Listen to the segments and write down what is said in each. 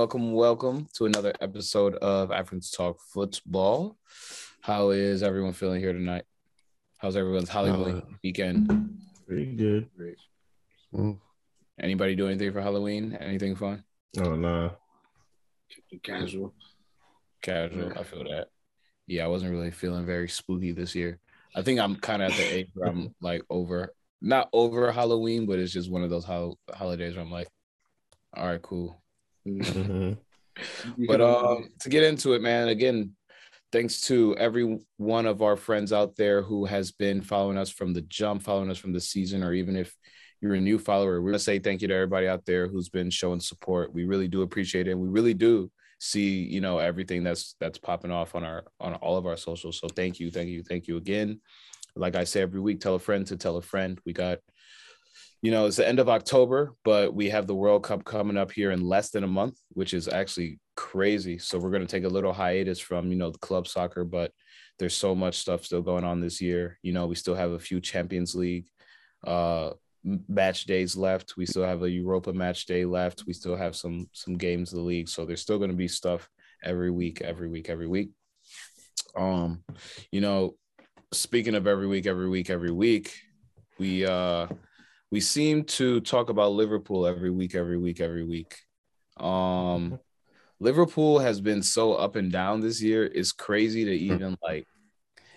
welcome, welcome to another episode of Africans Talk Football. How is everyone feeling here tonight? How's everyone's Halloween uh, weekend? Pretty good. Great. Anybody do anything for Halloween? Anything fun? Oh no. Casual. Casual. I feel that. Yeah, I wasn't really feeling very spooky this year. I think I'm kind of at the age where I'm like over, not over Halloween, but it's just one of those ho- holidays where I'm like, all right, cool. Mm-hmm. but um, to get into it, man, again, thanks to every one of our friends out there who has been following us from the jump, following us from the season, or even if you're a new follower, we're gonna say thank you to everybody out there who's been showing support. We really do appreciate it. And we really do see, you know, everything that's that's popping off on our on all of our socials. So thank you, thank you, thank you again. Like I say every week, tell a friend to tell a friend. We got, you know, it's the end of October, but we have the World Cup coming up here in less than a month, which is actually crazy. So we're gonna take a little hiatus from, you know, the club soccer, but there's so much stuff still going on this year. You know, we still have a few Champions League uh match days left. We still have a Europa match day left. We still have some some games of the league. So there's still going to be stuff every week, every week, every week. Um, you know, speaking of every week, every week, every week, we uh we seem to talk about Liverpool every week, every week, every week. Um Liverpool has been so up and down this year. It's crazy to even like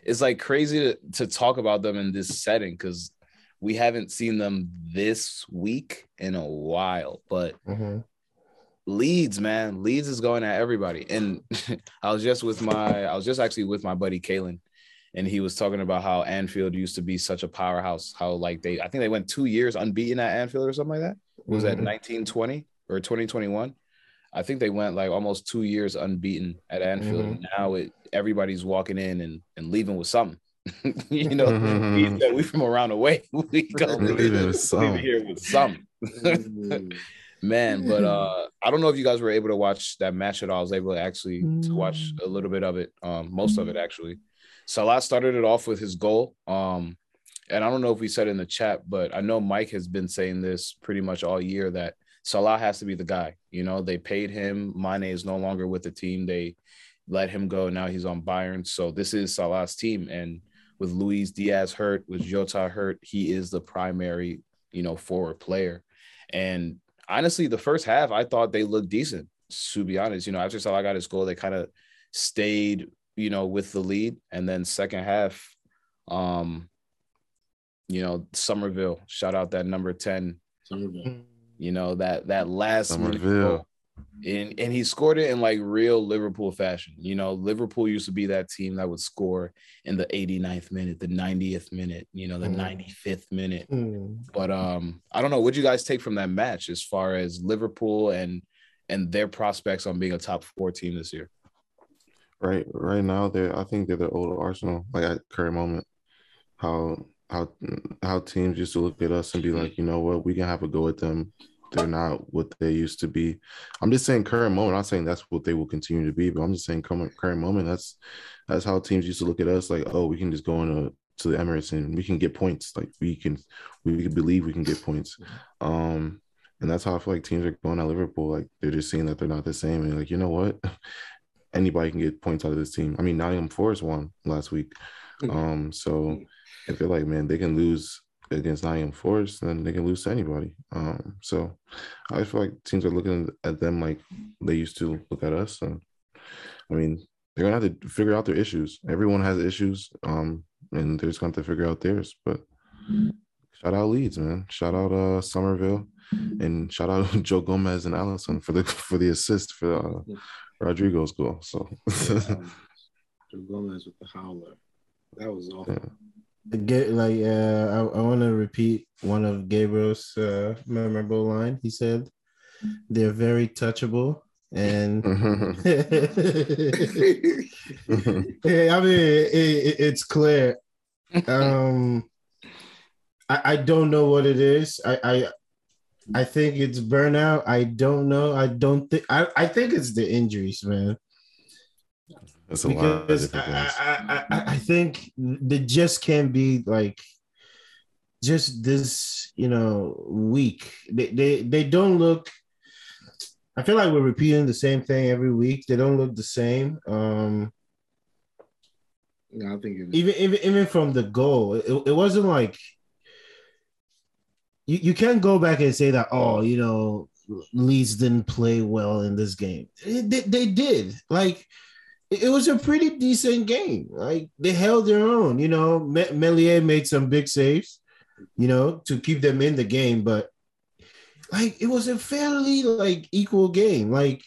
it's like crazy to, to talk about them in this setting because we haven't seen them this week in a while, but mm-hmm. Leeds, man, Leeds is going at everybody. And I was just with my, I was just actually with my buddy Kalen, and he was talking about how Anfield used to be such a powerhouse. How like they, I think they went two years unbeaten at Anfield or something like that. Was mm-hmm. that 1920 or 2021? I think they went like almost two years unbeaten at Anfield. Mm-hmm. now it everybody's walking in and, and leaving with something. you know, mm-hmm. we, we from around the way. We go leave some. here with some. Man, but uh I don't know if you guys were able to watch that match at all. I was able to actually to watch a little bit of it, um, most of it actually. Salah started it off with his goal. Um, and I don't know if we said in the chat, but I know Mike has been saying this pretty much all year that Salah has to be the guy. You know, they paid him. Mane is no longer with the team. They let him go. Now he's on Bayern. So this is Salah's team. And with Luis Diaz hurt, with Jota hurt, he is the primary, you know, forward player. And honestly, the first half, I thought they looked decent. To be honest, you know, after Salah got his goal, they kind of stayed, you know, with the lead. And then second half, um, you know, Summerville, shout out that number 10. Summerville. You know, that that last Summerville and and he scored it in like real Liverpool fashion. You know, Liverpool used to be that team that would score in the 89th minute, the 90th minute, you know, the mm. 95th minute. Mm. But um, I don't know what you guys take from that match as far as Liverpool and and their prospects on being a top four team this year. Right, right now they're I think they're the old Arsenal, like at current moment. How how how teams used to look at us and be like, you know what, we can have a go at them they're not what they used to be. I'm just saying current moment. I'm not saying that's what they will continue to be, but I'm just saying current current moment. That's that's how teams used to look at us. Like, oh, we can just go into to the Emirates and we can get points. Like we can we can believe we can get points. Um, and that's how I feel like teams are going at Liverpool. Like they're just seeing that they're not the same. And like, you know what? Anybody can get points out of this team. I mean, Nottingham Forest won last week. Um, so I feel like man, they can lose against Nottingham Forest, then they can lose to anybody. Um, so I feel like teams are looking at them like they used to look at us. And I mean, they're gonna have to figure out their issues. Everyone has issues, um, and they're just gonna have to figure out theirs. But shout out Leeds, man. Shout out uh Summerville, and shout out Joe Gomez and Alisson for the for the assist for uh, Rodrigo's goal. So Joe Gomez with the howler. That was awful. Yeah. Get like uh, I, I want to repeat one of Gabriel's uh, memorable line. He said, "They're very touchable." And I mean, it, it's clear. Um, I, I don't know what it is. I, I I think it's burnout. I don't know. I don't think. I, I think it's the injuries, man. That's a because lot I, I, I, I think they just can't be like just this, you know, weak. They they, they don't look I feel like we're repeating the same thing every week. They don't look the same. Um, No, I think it, even even even from the goal, it, it wasn't like you, you can't go back and say that, oh, you know, Leeds didn't play well in this game. They, they did. Like it, it was a pretty decent game. Like they held their own. You know, Me- Meslier made some big saves, you know, to keep them in the game, but like it was a fairly like equal game. Like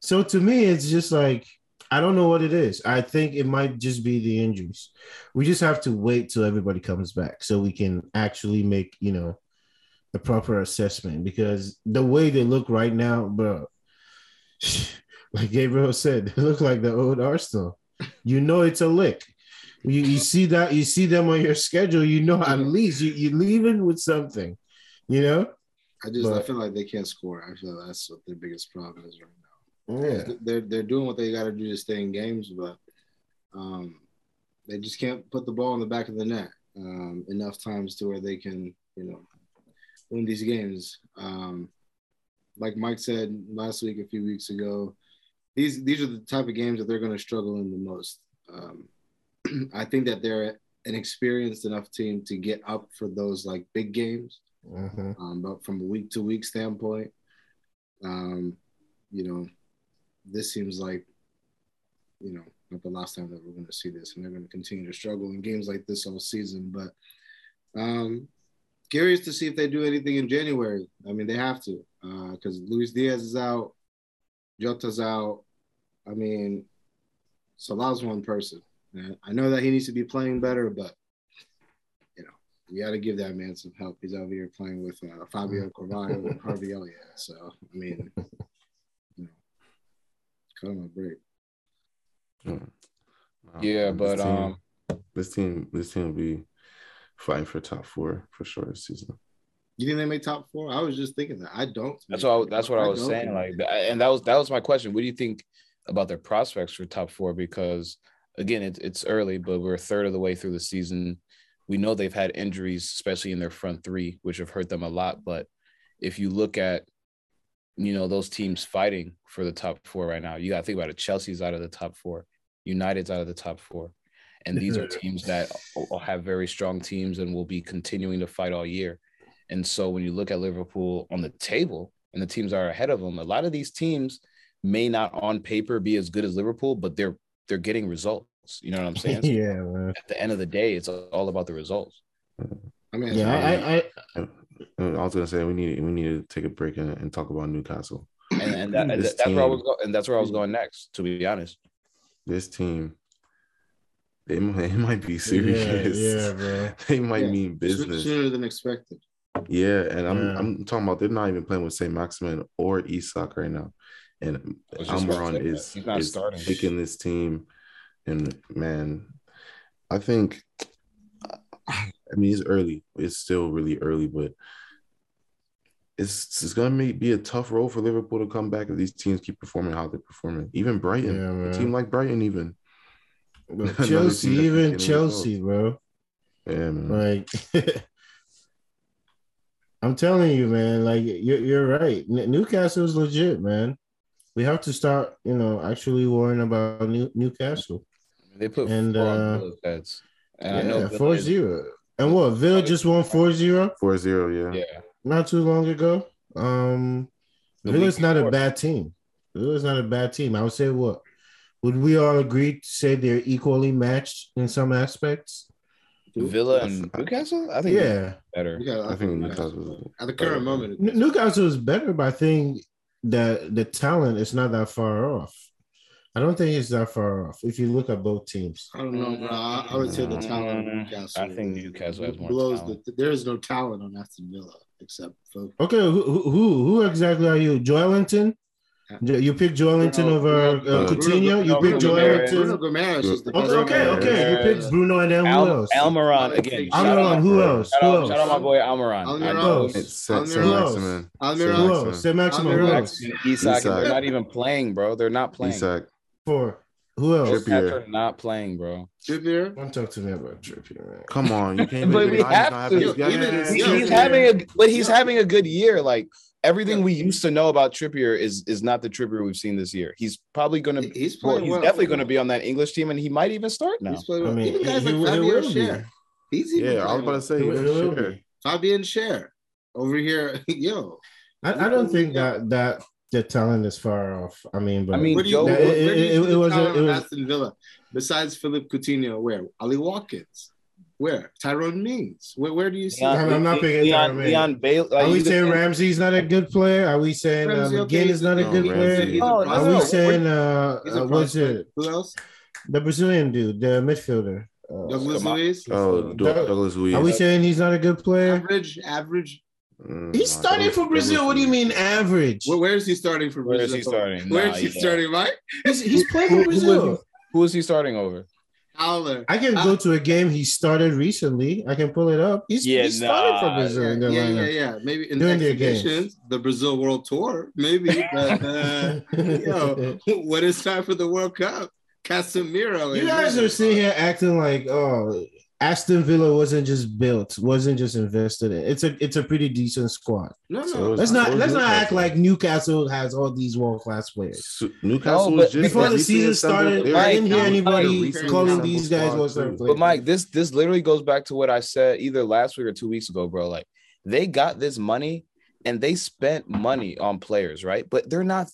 so to me, it's just like I don't know what it is. I think it might just be the injuries. We just have to wait till everybody comes back so we can actually make, you know, the proper assessment because the way they look right now, bro, like Gabriel said, they look like the old Arsenal. You know it's a lick. You, you see that you see them on your schedule, you know at least you, you're leaving with something, you know? I just I feel like they can't score. I feel like that's what their biggest problem is right now. Yeah. They're they're doing what they got to do to stay in games, but um, they just can't put the ball in the back of the net um, enough times to where they can, you know, win these games. Um, like Mike said last week, a few weeks ago, these these are the type of games that they're going to struggle in the most. Um, I think that they're an experienced enough team to get up for those like big games. Mhm. Um, but from a week to week standpoint, um, you know, this seems like, you know, not the last time that we're going to see this, and they're going to continue to struggle in games like this all season. But um, curious to see if they do anything in January. I mean, they have to because Luis Diaz is out, Jota's out. I mean, Salah's one person. And I know that he needs to be playing better, but you know, we got to give that man some help. He's out here playing with uh, Fabio Carvalho and Harvey Elliott. So, I mean, cut him a break. Um, Yeah, this but team- um, this team, this team will be fighting for top four for sure this season. You think they make top four? I was just thinking that. I don't. That's what I, that's what I was saying. think Like, and that was that was my question. What do you think about their prospects for top four? Because again, it's it's early, but we're a third of the way through the season. We know they've had injuries, especially in their front three, which have hurt them a lot. But if you look at, you know, those teams fighting for the top four right now, you got to think about it. Chelsea's out of the top four, United's out of the top four, and these are mm-hmm. teams that will have very strong teams and will be continuing to fight all year. And so when you look at Liverpool on the table and the teams are ahead of them, a lot of these teams may not on paper be as good as Liverpool, but they're they're getting results. You know what I'm saying? So yeah, man. at the end of the day, it's all about the results. Mm-hmm. I mean, Yeah, I, I, And Uh, I was gonna say we need we need to take a break and, and talk about Newcastle. And, and, that, and This that's where I was going. And that's where I was going next. To be honest, This team, they might, it might be serious. yeah, bro. they might Yeah. mean business. sooner than expected. Yeah, and I'm Yeah. I'm talking about they're not even playing with Saint Maximin or Isak right now, and I was just about to Almiron say that. is He's not is starting. picking this team, and man, I think. I mean, it's early. It's still really early, but it's it's gonna make, be a tough role for Liverpool to come back if these teams keep performing how they're performing. Even Brighton, Yeah, a team like Brighton, even Chelsea, even Chelsea, bro. yeah, man. Like, I'm telling you, man. Like, you're you're right. N- Newcastle's legit, man. We have to start, you know, actually worrying about New- Newcastle. they put And, four uh, on Villa's heads. And I know yeah, Villa four is- zero. And what? Villa just won 4-0 Four zero, yeah. Yeah, not too long ago. Um, The Villa's not a bad team. Villa's not a bad team. I would say what? Would we all agree to say they're equally matched in some aspects? Villa and Newcastle. I think Yeah. better. We got, I think Newcastle. at the current moment. Newcastle is better, but I think that the talent is not that far off. I don't think it's that far off if you look at both teams. I don't know, bro. I, I would say the talent of Mm, Newcastle. I think Newcastle has more blows talent. The, there is no talent on Aston Villa except for Okay, who who, who who exactly are you? Joelinton? You pick Joelinton Bruno- over uh, Bruno- Coutinho. You Bruno pick Guimaraes. Bruno Joelinton. Gomes is the Okay, okay, okay. You picked Bruno and then who Al- else? Almiron again. Almiron, who else? Shout Who out, else? shout out my boy Almiron. I Almiron. know Who It's Saint Almiron. Saint else? Maximin. Almiron. Saint Who else? Maximin. Say Maximum. Who Almiron. else? Isak, Isak. they're not even playing, bro. They're not playing. Isak. Four. Who else? Trippier. not playing, bro. Trippier. Don't talk to me about Trippier, man. Come on, you can't. But even we deny he's have to. having even- Yeah, He- he's yeah. having a, but he's having a good year. Like everything we used to know about Trippier is is not the Trippier we've seen this year. He's probably going to. He's Well, he's well. definitely going to be on that English team, and he might even start now. He's playing I mean, even guys he- like he Fabian will be. Schär. He's even Yeah, I was about to say, It will- yeah, it will sure. be. well. Fabian Schär over here. Yo, I, I don't think that that the talent is far off. I mean, but I mean, Where do you, Joe- it- where do you it- it was a- it was- Aston Villa besides Philip Coutinho? Where Ollie Watkins? Where Tyrone Mings? Where where do you see? I'm- I'm not picking Leon, Tyrone Leon Bale. Like, are we saying say- Ramsey's not a good player? Are we saying uh, Ramsey, okay, McGinn is not a good Ramsey, player? he's a Oh, no, Are we no. saying uh, uh what's it? Who else? The Brazilian dude, the midfielder. Uh, Douglas come on. Luiz. Oh, Douglas Luiz. are we saying he's not a good player? Average, average. Mm, He's nah, starting Douglas- for Brazil. What do you mean average? Where, where is he starting for Brazil? is he starting? Where Nah, is he yeah. starting, Mike? He's, he's playing for Brazil. Who is he starting over? Howler. I can go to a game he started recently. I can pull it up. He's, Yeah, he's starting for. Brazil. Yeah, in the yeah, yeah, yeah. Maybe in During the exhibitions, the Brazil World Tour, maybe. But uh, yo, when it's time for the World Cup, Casemiro. You is- guys are sitting here acting like, oh, Aston Villa wasn't just built, wasn't just invested in. It's a it's a pretty decent squad. No, So no. is- Let's not let's not act like Newcastle has all these world class players. Su- Newcastle No, was but just Before the season started, they're- I didn't hear anybody calling these guys squad, world class players. But Mike, this this literally goes back to what I said either last week or two weeks ago, bro. Like they got this money and they spent money on players, right? But they're not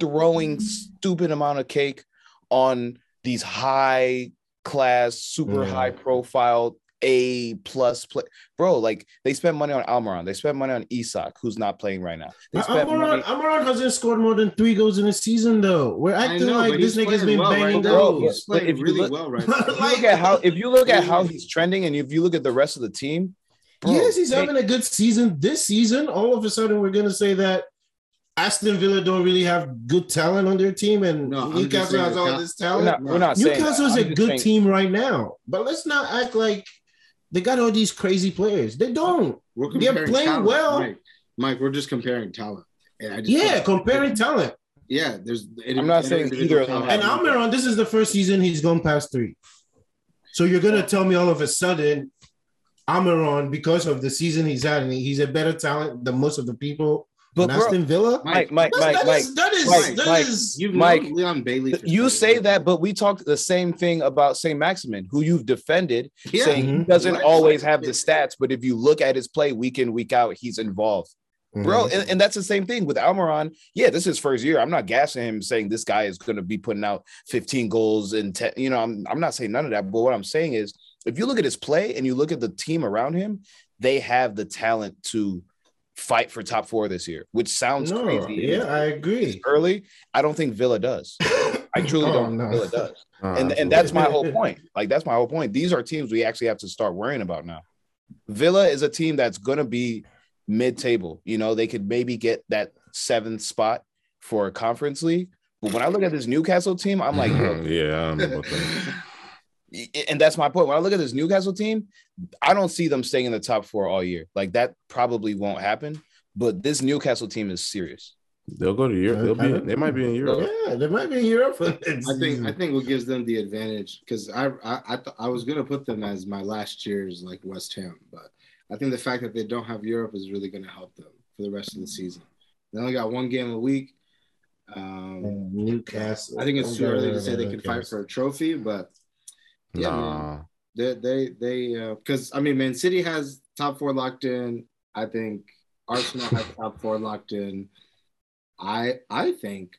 throwing stupid amount of cake on these high class, super Yeah. high profile A plus play, bro. Like they spent money on Almiron, they spent money on Isak, who's not playing right now. They uh, spent Almiron, money. Almiron hasn't scored more than three goals in a season, though. We're acting know, like this nigga's been well banging right now. Goals. He's playing if really look- well right now. If you look at how if you look at how he's trending, and if you look at the rest of the team, bro, yes, he's they- having a good season this season. All of a sudden, we're gonna say that Aston Villa don't really have good talent on their team, and No, Newcastle has all Cal- this We're talent. not, we're not saying Newcastle is that. a I'm just good saying- team right now, but let's not act like they got all these crazy players. They don't. We're They're comparing playing talent, well. Mike. Mike, we're just comparing talent. And I just Yeah, comparing talent. Yeah, there's. I'm not saying either of them And have- Almiron, this is the first season he's gone past three. So you're gonna tell me all of a sudden, Almiron, because of the season he's had, and he's a better talent than most of the people But in bro, Aston Villa. Mike, Mike, Mike, that Mike, is- that is Mike, that Mike, is- You've Mike, Leon Bailey. you say long. that, but we talked the same thing about Saint Maximin, who you've defended, Yeah. saying he Mhm. doesn't Right. always have the stats, but if you look at his play week in week out, he's involved, bro. Mhm. And, and that's the same thing with Almiron. Yeah, this is his first year. I'm not gassing him saying this guy is going to be putting out 15 goals and 10. You know, I'm I'm not saying none of that. But what I'm saying is, if you look at his play and you look at the team around him, they have the talent to fight for top four this year, which sounds no, crazy. yeah, I agree. early. I don't think Villa does. I truly Oh, don't no. think Villa does. Nah, And and that's my whole point. Like that's my whole point. These are teams we actually have to start worrying about now. Villa is a team that's gonna be mid-table. You know, they could maybe get that seventh spot for a conference league. But when I look at this Newcastle team, I'm like, yeah, I don't know about that. And that's my point. When I look at this Newcastle team, I don't see them staying in the top four all year. Like that probably won't happen. But this Newcastle team is serious. They'll go to Europe. They'll be. They might be in Europe. Yeah, they might be in Europe. for I think. I think what gives them the advantage because I I I, th- I was gonna put them as my last year's like West Ham, but I think the fact that they don't have Europe is really gonna help them for the rest of the season. They only got one game a week. Um, Newcastle. I think it's too early to say they can fight for a trophy, but Yeah, nah. they they they because I mean Man City has top four locked in. I think Arsenal has top four locked in. I I think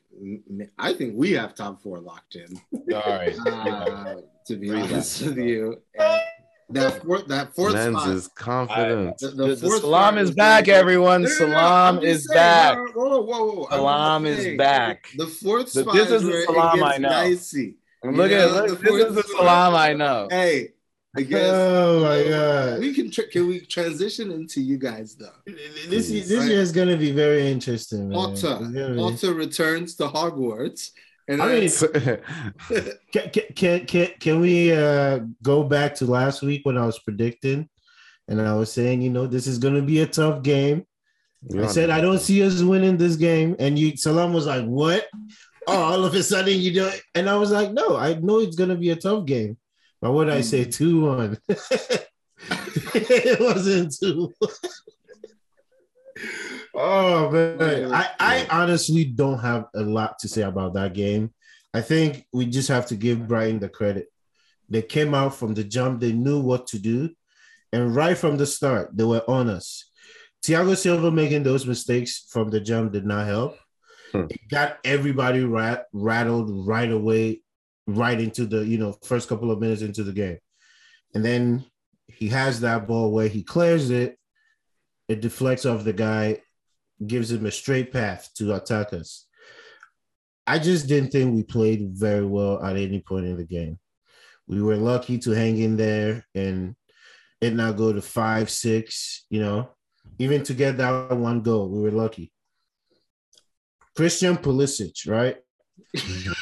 I think we have top four locked in. All right. Uh, to be Breathe honest with you, And that fourth that fourth Men's spot. is confident. the, The, the fourth salam is is back, gonna everyone. No, no, no, no, Salam is saying, back. Whoa, whoa, whoa, whoa. Salam is back. The fourth The- spot this is is the Salam I know. dicey. Look You at know, look, the this is the salam I know. Hey, I guess. Oh my god! We can tr- can we transition into you guys though? This Please. this year is gonna be very interesting. man. It's Potter, be- Potter returns to Hogwarts, and I mean, Can, can, can, can, can we uh, go back to last week when I was predicting and I was saying, you know, this is going to be a tough game. I said, I don't see us winning this game. And you, Salam was like, what? Oh, all of a sudden you do it. And I was like, no, I know it's going to be a tough game. But what did I say? Mm. 2 1. it wasn't 2 Oh man, I, I honestly don't have a lot to say about that game. I think we just have to give Brighton the credit. They came out from the jump, they knew what to do, and right from the start, they were on us. Thiago Silva making those mistakes from the jump did not help. Hmm. It got everybody rat- rattled right away, right into the you know first couple of minutes into the game, and then he has that ball where he clears it, it deflects off the guy, gives him a straight path to attack us. I just didn't think we played very well at any point in the game. We were lucky to hang in there and it not go to five, six, you know, even to get that one goal, we were lucky. Christian Pulisic, right?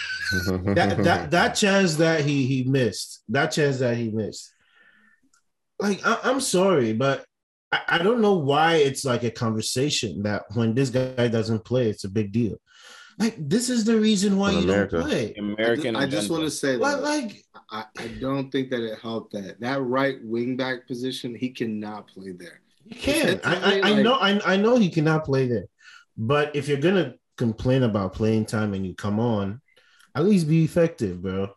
That that that chance that he he missed, that chance that he missed. Like I, I'm sorry, but I, I don't know why it's like a conversation that when this guy doesn't play, it's a big deal. Like this is the reason why In you America. don't play. American. I just agenda. want to say Like, that like I, I don't think that it helped that that right wing back position he cannot play there. He can. I, I, I know. I, I know he cannot play there. But if you're gonna complain about playing time and you come on, at least be effective, bro.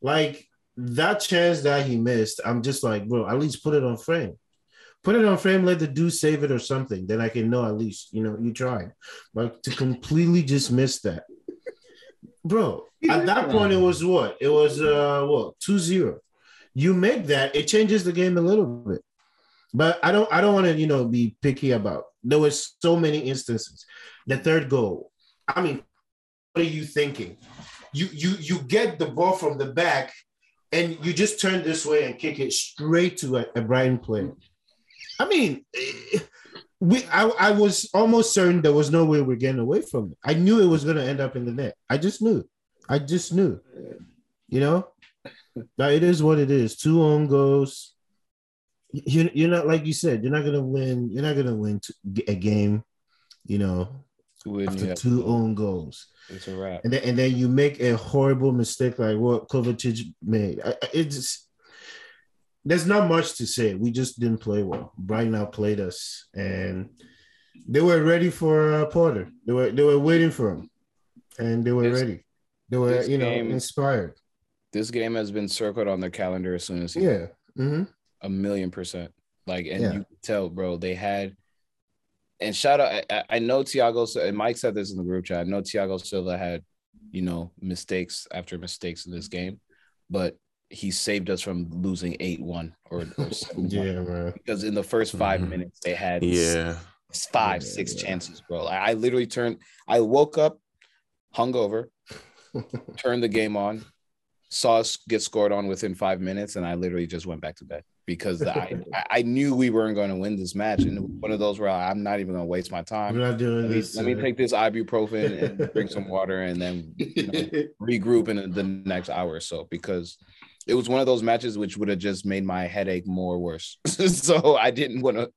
Like that chance that he missed, I'm just like, bro. At least put it on frame. Put it on frame. Let the dude save it or something. Then I can know at least you know you tried. But to completely just miss that, bro. At that point, it was what? It was uh what 2-0. You make that, it changes the game a little bit. But I don't I don't want to, you know, be picky about. There was so many instances. The third goal. I mean, what are you thinking? You you you get the ball from the back and you just turn this way and kick it straight to a, a Brighton player. I mean, eh, we I, I was almost certain there was no way we're getting away from it. I knew it was gonna end up in the net. I just knew. I just knew. You know? Now it is what it is. Two own goals you, you're not like you said you're not gonna win you're not gonna win a game you know When after two own goals. It's a wrap. and then and then you make a horrible mistake like what Kovacic made. I, I- just there's not much to say. We just didn't play well. Brighton outplayed us. And they were ready for uh, Potter. They were they were waiting for him. And they were This- ready. They were you know game- inspired. This game has been circled on their calendar as soon as he yeah. Hmm a million percent. Like, and Yeah. you could tell, bro, they had. And shout out, I- I, I know Thiago and Mike said this in the group chat. I know Thiago Silva had, you know, mistakes after mistakes in this game, but he saved us from losing eight one or, or 7-1. yeah man because in the first 5 Mhm. minutes they had yeah. s- five, Yeah, six yeah. chances, bro. I, I literally turned. I woke up, hungover, turned the game on, saw us get scored on within five minutes, and I literally just went back to bed because I I- knew we weren't going to win this match, and one of those where I'm not even going to waste my I'm time. not doing Let me, this let me uh, take this ibuprofen and drink some water, and then you know, regroup in the next hour or so because it was one of those matches which would have just made my headache more worse. so I didn't want to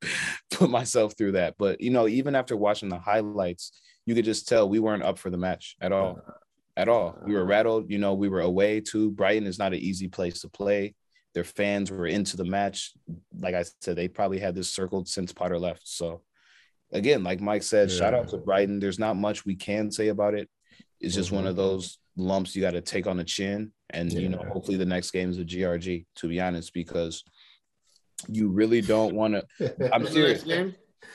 put myself through that. But you know, even after watching the highlights, you could just tell we weren't up for the match at all. At all. We were rattled. You know, we were away too. Brighton is not an easy place to play. Their fans were into the match. Like I said, they probably had this circled since Potter left. So again, like Mike said, shout out to Brighton. There's not much we can say about it. It's just one of those lumps you got to take on the chin. And, you know, hopefully the next game is a GRG, to be honest, because you really don't want to. I'm serious.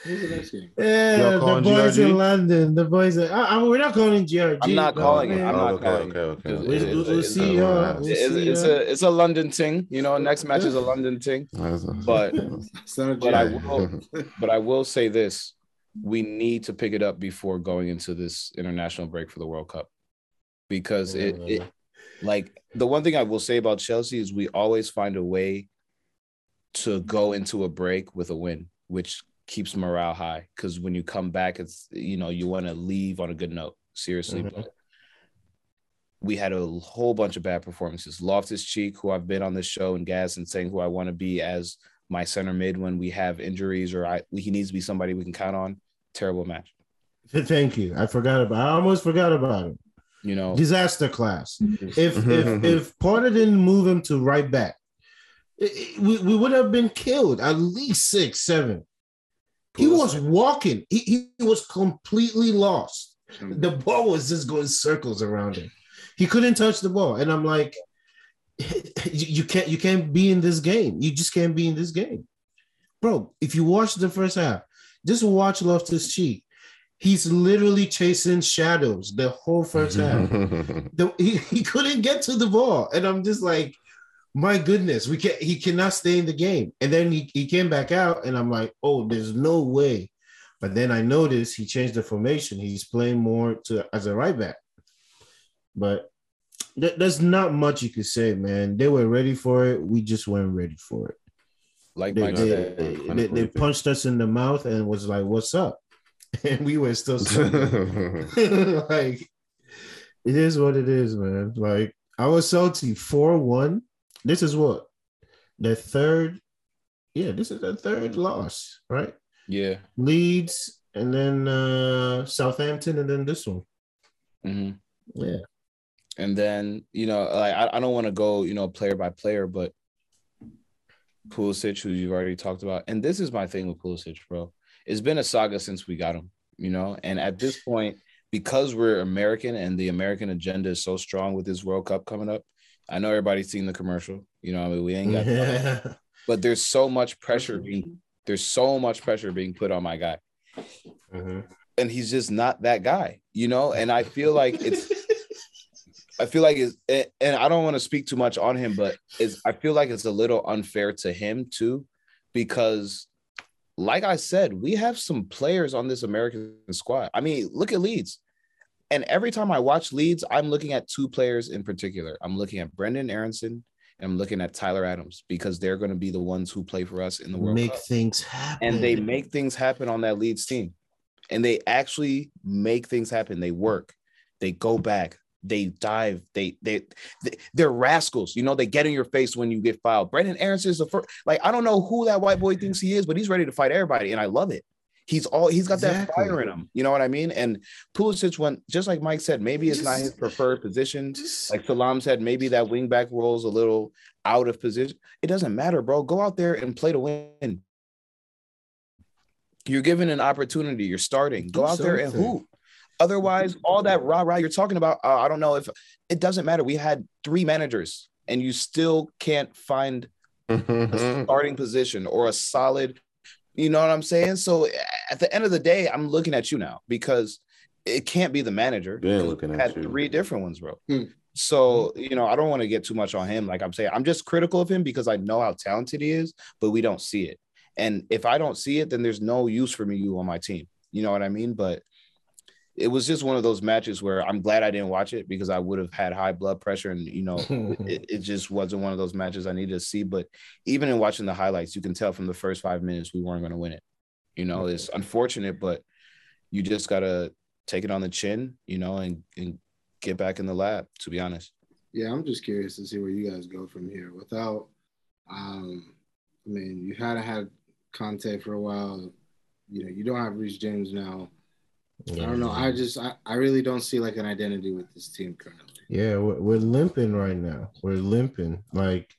Next game? Who's the next game? Yeah, the boys GRG? in London. The boys. In, I, I, we're not calling GRG. I'm not but, calling it. I'm Oh, not okay, calling okay, okay. it. We'll, we'll, it's- we'll it's- see uh, y'all. We'll It's, see it's y'all. a it's a London thing, you know. Next match is a London thing, but It's not a But I will- but I will say this: we need to pick it up before going into this international break for the World Cup, because it, it like the one thing I will say about Chelsea is we always find a way to go into a break with a win, which keeps morale high. Because when you come back, it's you know you want to leave on a good note. Seriously, Mhm. but we had a whole bunch of bad performances. Loftus Cheek, who I've been on this show and gas and saying who I want to be as my center mid when we have injuries or I he needs to be somebody we can count on. Terrible match. Thank you. I forgot about. I almost forgot about him. You know, Disaster class. Mm-hmm. If mm-hmm. if mm-hmm. if Potter didn't move him to right back, it- it- we, we would have been killed at least six, seven. He was walking. He, he was completely lost. Hmm. The ball was just going circles around him. He couldn't touch the ball, and I'm like, you can't you can't be in this game. You just can't be in this game, bro. If you watch the first half, just watch Loftus Cheek. He's literally chasing shadows the whole first half. the, he, he couldn't get to the ball, and I'm just like, my goodness, we can he cannot stay in the game. And then he, he came back out, and I'm like, oh, there's no way. But then I noticed he changed the formation. He's playing more to as a right back. But th- there's not much you could say, man. They were ready for it. We just weren't ready for it. Like They, they, they, they punched us in the mouth and was like, "What's up?" And we were still like, it is what it is, man. Like I was salty four one. This is what the third. Yeah, this is the third loss, right? yeah. Leeds and then uh Southampton and then this one. hmm Yeah. And then, you know, like I, I don't want to go, you know, player by player, but Pulisic, who you've already talked about, and this is my thing with Pulisic, bro. It's been a saga since we got him, you know, and at this point, because we're American and the American agenda is so strong with this World Cup coming up, I know everybody's seen the commercial, you know, I mean, we ain't got, Yeah. but there's so much pressure being, there's so much pressure being put on my guy, Mhm. and he's just not that guy, you know, and I feel like it's. I feel like it's, and I don't want to speak too much on him, but it's, I feel like it's a little unfair to him too, because, like I said, we have some players on this American squad. I mean, look at Leeds, and every time I watch Leeds, I'm looking at two players in particular. I'm looking at Brenden Aaronson and I'm looking at Tyler Adams because they're going to be the ones who play for us in the World make Cup things happen. and they make things happen on that Leeds team. And they actually make things happen. They work. They go back. They dive. They they, they they're rascals. You know, they get in your face when you get fouled. Brenden Aaronson is the first. Like I don't know who that white boy thinks he is, but he's ready to fight everybody, and I love it. He's all he's got that fire in him. You know what I mean? And Pulisic went just like Mike said. Maybe it's not his preferred position. Just- Like Salam said, maybe that wingback role is a little out of position. It doesn't matter, bro. Go out there and play to win. You're given an opportunity. You're starting. Go out there and hoop. Otherwise, all that rah rah you're talking about, uh, I don't know if it doesn't matter. We had three managers, and you still can't find a starting position or a solid. You know what I'm saying? So at the end of the day, I'm looking at you now because it can't be the manager. Been 'cause looking we at you. three different ones, bro. Hmm. So you know, I don't want to get too much on him. Like I'm saying, I'm just critical of him because I know how talented he is, but we don't see it. And if I don't see it, then there's no use for me you on my team. You know what I mean? But it was just one of those matches where I'm glad I didn't watch it because I would have had high blood pressure and you know it, it just wasn't one of those matches I needed to see. But even in watching the highlights, you can tell from the first five minutes we weren't going to win it. You know, it's unfortunate, but you just gotta take it on the chin, you know, and, and get back in the lab. To be honest, Yeah, I'm just curious to see where you guys go from here. Without, um, I mean, you had had Conte for a while. You know, you don't have Reece James now. I don't know. I just, I, I really don't see like an identity with this team currently. Yeah, we're, we're limping right now. We're limping. Like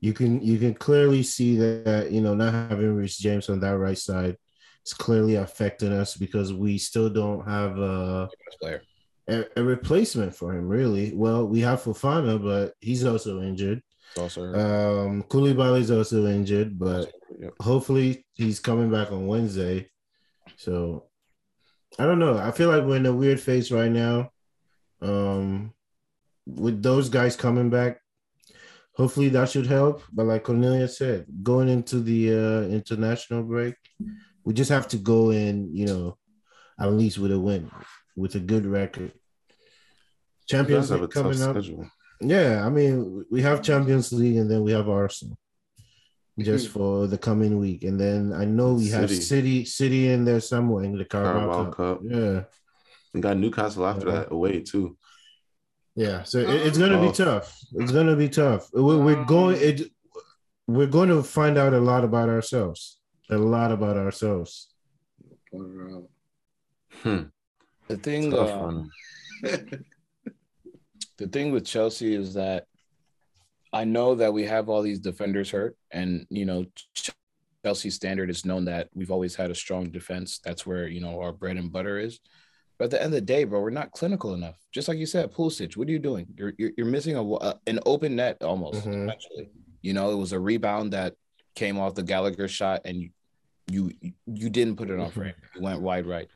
you can you can clearly see that you know not having Reece James on that right side is clearly affecting us because we still don't have a, player. a, a replacement for him. Really, well, we have Fofana, but he's also injured. Also. Um, Koulibaly's also injured, but Yep. hopefully he's coming back on Wednesday. So I don't know. I feel like we're in a weird phase right now. Um, with those guys coming back, hopefully that should help. But like Cornelia said, going into the uh, international break, we just have to go in, you know, at least with a win, with a good record. Champions Champions have a League coming up. schedule. Yeah, I mean, we have Champions League and then we have Arsenal just for the coming week. And then I know we have City. City City in there somewhere in the Carabao, Carabao Cup. Cup. Yeah. We got Newcastle after Yeah. that away too. Yeah. So it- it's gonna Oh. be tough. It's gonna be tough. We're, we're going it we're going to find out a lot about ourselves. A lot about ourselves. Pull her out. Hmm. the thing, uh, the thing with Chelsea is that I know that we have all these defenders hurt, and you know, Ch- Chelsea standard, it's known that we've always had a strong defense. That's where you know our bread and butter is. But at the end of the day, bro, we're not clinical enough. Just like you said, Pulisic, what are you doing? You're you're, you're missing a an open net almost. Mhm. Actually, you know, it was a rebound that came off the Gallagher shot, and you you you didn't put it on Mhm. frame. You went wide right.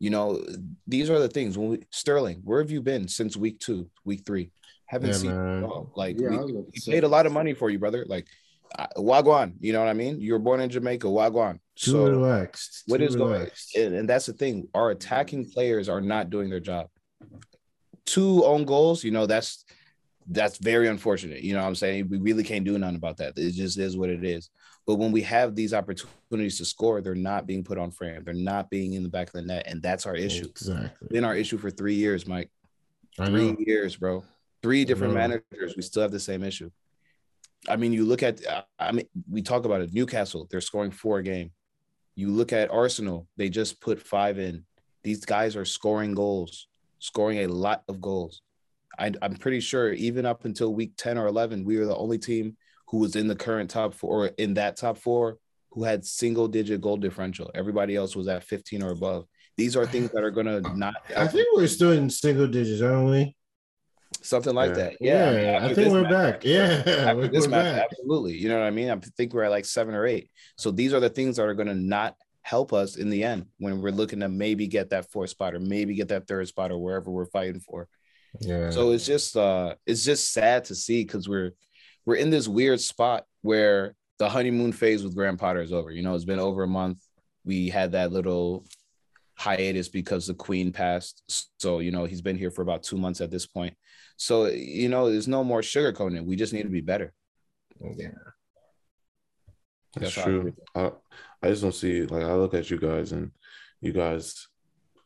You know, these are the things. When we Sterling, where have you been since week two, week three? Haven't Yeah, seen you at all. like Yeah, we, I was we paid a lot of money for you, brother. Like uh, Wagwan, you know what I mean? You were born in Jamaica, Wagwan. Too So relaxed. what too is going relaxed. and, and that's the thing our attacking players are not doing their job two own goals you know that's that's very unfortunate you know what i'm saying we really can't do nothing about that it just is what it is but when we have these opportunities to score they're not being put on frame they're not being in the back of the net and that's our issue Exactly. been our issue for three years mike I three know. years bro three different know. managers we still have the same issue. I mean you look at uh, i mean we talk about it. Newcastle they're scoring four a game. You look at arsenal they just put five in. These guys are scoring goals scoring a lot of goals. I, i'm pretty sure even up until week 10 or 11 we were the only team who was in the current top four or in that top four who had single digit goal differential. Everybody else was at 15 or above. These are things that are going to not I think we're still in single digits, aren't we? Something like Yeah. that. Yeah, Yeah, I, after think we're match- back. Yeah, After we're, this match, back. absolutely. You know what I mean? I think we're at like seven or eight. So these are the things that are going to not help us in the end when we're looking to maybe get that fourth spot or maybe get that third spot or wherever we're fighting for. Yeah. So it's just uh it's just sad to see because we're we're in this weird spot where the honeymoon phase with Graham Potter is over. You know, it's been over a month. We had that little hiatus because the queen passed. So, you know, he's been here for about two months at this point. So, you know, there's no more sugarcoating it. We just need to be better. yeah. That's That's true. I, I just don't see like I look at you guys and you guys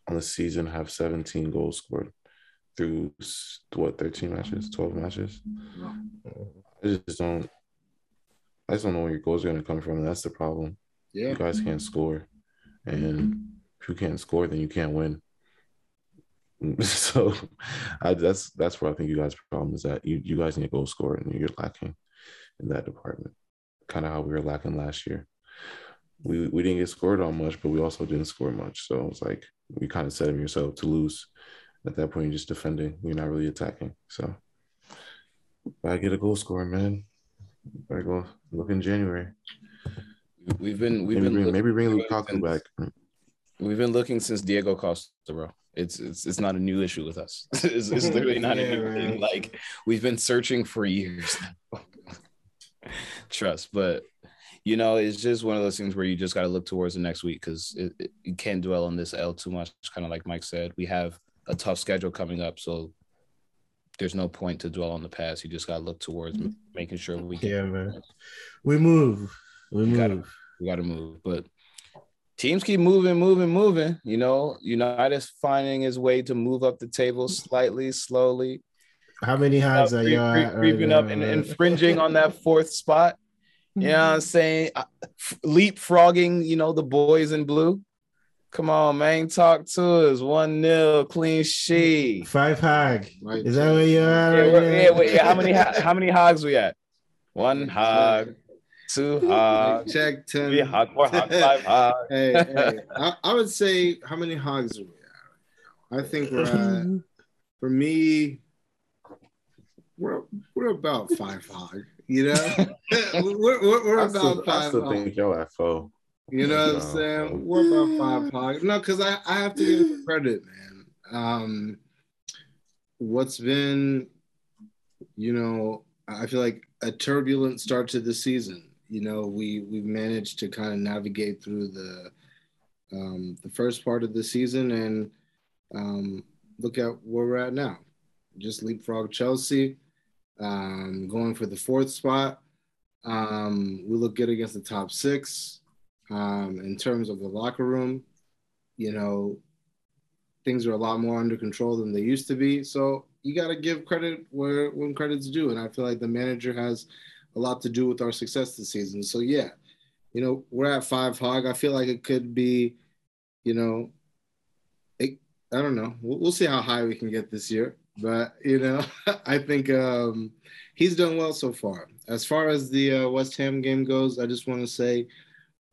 on the season have 17 goals scored through what 13 matches, mm-hmm. 12 matches. I just don't I just don't know where your goals are gonna come from. That's the problem. Yeah. You guys can't score. And if you can't score, then you can't win. So I that's that's where I think you guys' problem is that you, you guys need a goal scorer and you're lacking in that department. Kind of how we were lacking last year. We we didn't get scored on much, but we also didn't score much. So it's like you kind of setting yourself to lose. At that point, you're just defending. You're not really attacking. So I get a goal scorer, man. I go look in January. We've been we've Maybe been bring, maybe bring since- Lukaku back. We've been looking since Diego Costa, bro. It's it's it's not a new issue with us. it's, it's literally not Yeah, a new thing. Like we've been searching for years. Trust, but you know, it's just one of those things where you just got to look towards the next week because it, it- you can't dwell on this L too much. Kind of like Mike said, we have a tough schedule coming up, so there's no point to dwell on the past. You just got to look towards m- making sure we can Yeah, man. We move. We You gotta- move. we got to move. But teams keep moving, moving, moving. You know, United's finding his way to move up the table slightly, slowly, How many uh, are creep- you creep- at? creeping up and infringing on that fourth spot. You know what I'm saying? Uh, Leapfrogging, you know, the boys in blue. Come on, man. Talk to us. One nil, clean sheet. Five hag. Right. Is that where you're? Yeah, right yeah, wait, yeah, how many how many hogs we at? One hog, two hog, Check ten. three hog, four hog, five hog. hey, hey. I, I would say how many hogs are we at? I think we're at for me, we're we're about five hog. You know, we're, we're, we're about still, I five still hog. think y'all at. You know what I'm No. saying? We're about five hog. No, because I, I have to give it credit, man. Um, what's been, you know, I feel like a turbulent start to the season. You know, we we've managed to kind of navigate through the um, the first part of the season and um, look at where we're at now. Just leapfrog Chelsea, um, going for the fourth spot. Um, we look good against the top six. Um, in terms of the locker room, you know, things are a lot more under control than they used to be. So you got to give credit where when credit's due, and I feel like the manager has a lot to do with our success this season. So yeah, you know, we're at five hog. I feel like it could be, you know, it, I don't know. We'll, we'll see how high we can get this year. But you know, I think um, he's done well so far. As far as the uh, West Ham game goes, I just want to say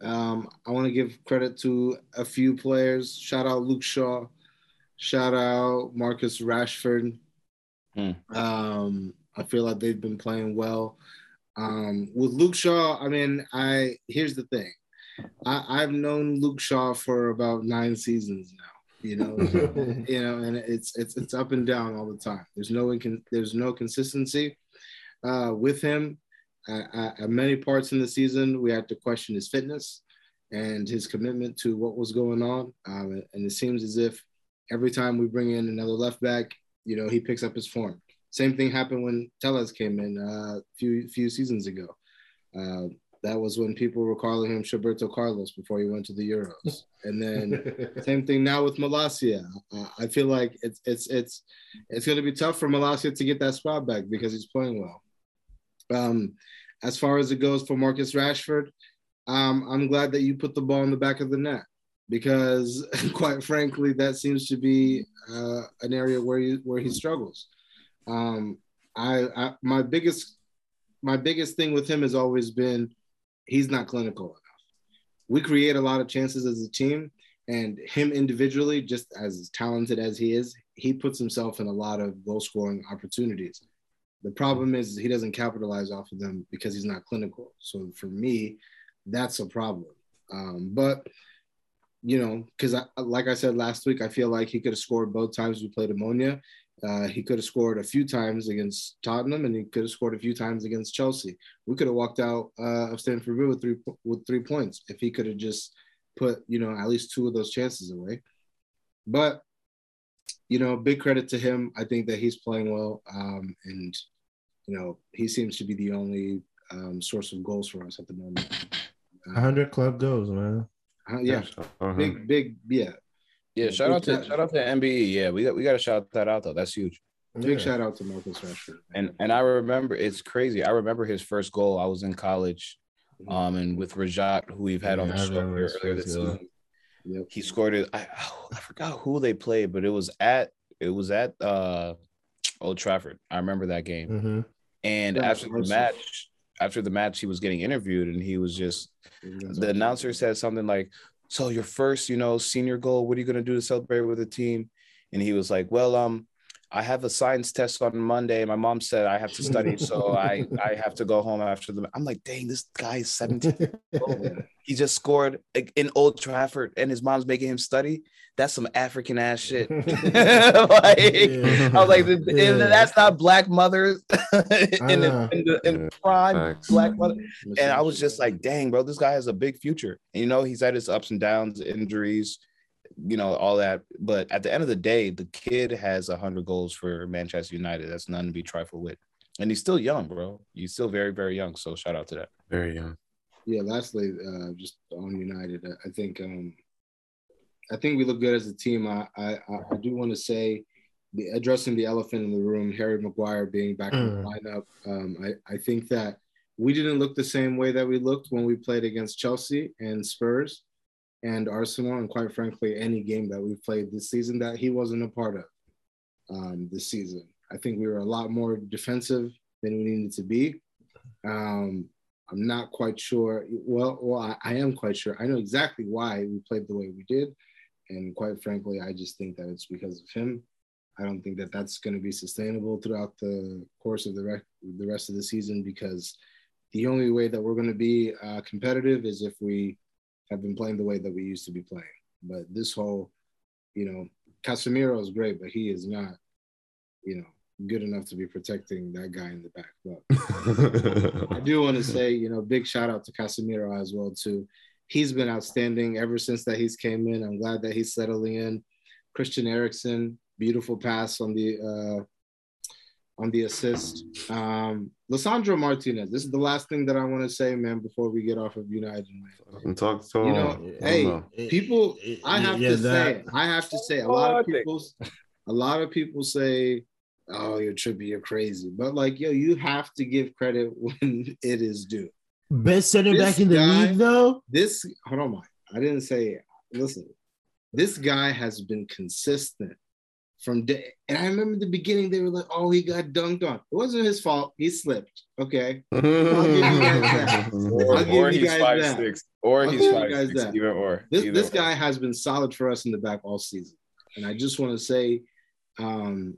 Um, I want to give credit to a few players. Shout out Luke Shaw. Shout out Marcus Rashford. Hmm. Um, I feel like they've been playing well. Um, with Luke Shaw, I mean, I here's the thing. I, I've known Luke Shaw for about nine seasons now. You know, you know, and it's it's it's up and down all the time. There's no incon- there's no consistency uh, with him. Uh, at many parts in the season, we had to question his fitness and his commitment to what was going on. Um, and it seems as if every time we bring in another left back, you know, he picks up his form. Same thing happened when Telles came in a uh, few few seasons ago. Uh, that was when people were calling him Roberto Carlos before he went to the Euros. And then same thing now with Malacia. Uh, I feel like it's it's it's it's going to be tough for Malacia to get that spot back because he's playing well. Um, as far as it goes for Marcus Rashford, um, I'm glad that you put the ball in the back of the net because, quite frankly, that seems to be uh, an area where he where he struggles. Um, I, I my biggest my biggest thing with him has always been he's not clinical enough. We create a lot of chances as a team, and him individually, just as talented as he is, he puts himself in a lot of goal scoring opportunities. The problem is he doesn't capitalize off of them because he's not clinical. So for me, that's a problem. Um, but you know, because like I said last week, I feel like he could have scored both times we played Omonia. Uh, he could have scored a few times against Tottenham, and he could have scored a few times against Chelsea. We could have walked out uh, of Stamford Bridge with three with three points if he could have just put you know at least two of those chances away. But you know, big credit to him. I think that he's playing well, um, and you know, he seems to be the only um, source of goals for us at the moment. Uh, 100 club goals, man. Uh, yeah, uh-huh. big, big, yeah. Yeah, shout out to shout out to MBE. Yeah, we got we got to shout that out though. That's huge. Big yeah. shout out to Marcus Rashford. And and I remember it's crazy. I remember his first goal. I was in college, mm-hmm. um, and with Rajat, who we've had yeah, on the show earlier this season. Yep. He scored it. I I forgot who they played, but it was at it was at uh Old Trafford. I remember that game. Mm-hmm. And yeah, after the match, after the match, he was getting interviewed, and he was just the announcer said something like, "So your first, you know, senior goal. What are you gonna do to celebrate with the team?" And he was like, "Well, um, I have a science test on Monday. My mom said I have to study, so I I have to go home after the. I'm like, dang, this guy is 17. he just scored in Old Trafford, and his mom's making him study. That's some African ass shit. like, yeah. I was like, yeah. that's not black mothers in, the, in, the, in prime Thanks. black mother. And I was just like, dang, bro, this guy has a big future. And, you know, he's had his ups and downs, injuries you know, all that. But at the end of the day, the kid has hundred goals for Manchester United. That's nothing to be trifled with. And he's still young, bro. He's still very, very young. So shout out to that. Very young. Yeah, lastly, uh, just on United, I think um, I think we look good as a team. I I, I do want to say, the, addressing the elephant in the room, Harry Maguire being back mm. in the mm. lineup. Um, I I think that we didn't look the same way that we looked when we played against Chelsea and Spurs and Arsenal, and quite frankly, any game that we've played this season that he wasn't a part of um, this season. I think we were a lot more defensive than we needed to be. Um, I'm not quite sure. Well, well, I, I, am quite sure. I know exactly why we played the way we did, and quite frankly, I just think that it's because of him. I don't think that that's going to be sustainable throughout the course of the, the rest of the season because the only way that we're going to be uh, competitive is if we have been playing the way that we used to be playing. But this whole, you know, Casemiro is great, but he is not, you know, good enough to be protecting that guy in the back. But I do want to say, you know, big shout out to Casemiro as well too. He's been outstanding ever since that he's came in. I'm glad that he's settling in. Christian Eriksen, beautiful pass on the uh, on the assist. Um, Lisandro Martinez. This is the last thing that I want to say, man, before we get off of United. Man. Talk to you know, hey, people. I have yeah, to that, say, I have to say, a lot of people, a lot of people say, "Oh, you're trippy, you're crazy," but like, yo, you have to give credit when it is due. Best center back in the guy, league, though. This, hold on, Mike. I didn't say. Listen, this guy has been consistent from day. And I remember the beginning, they were like, "Oh, he got dunked on." It wasn't his fault. He slipped. Okay. Or, I'll give or you he's guys five that. six. Or I'll he's give you five guys six. that. Either or. This Either this or. guy has been solid for us in the back all season, and I just want to say, um,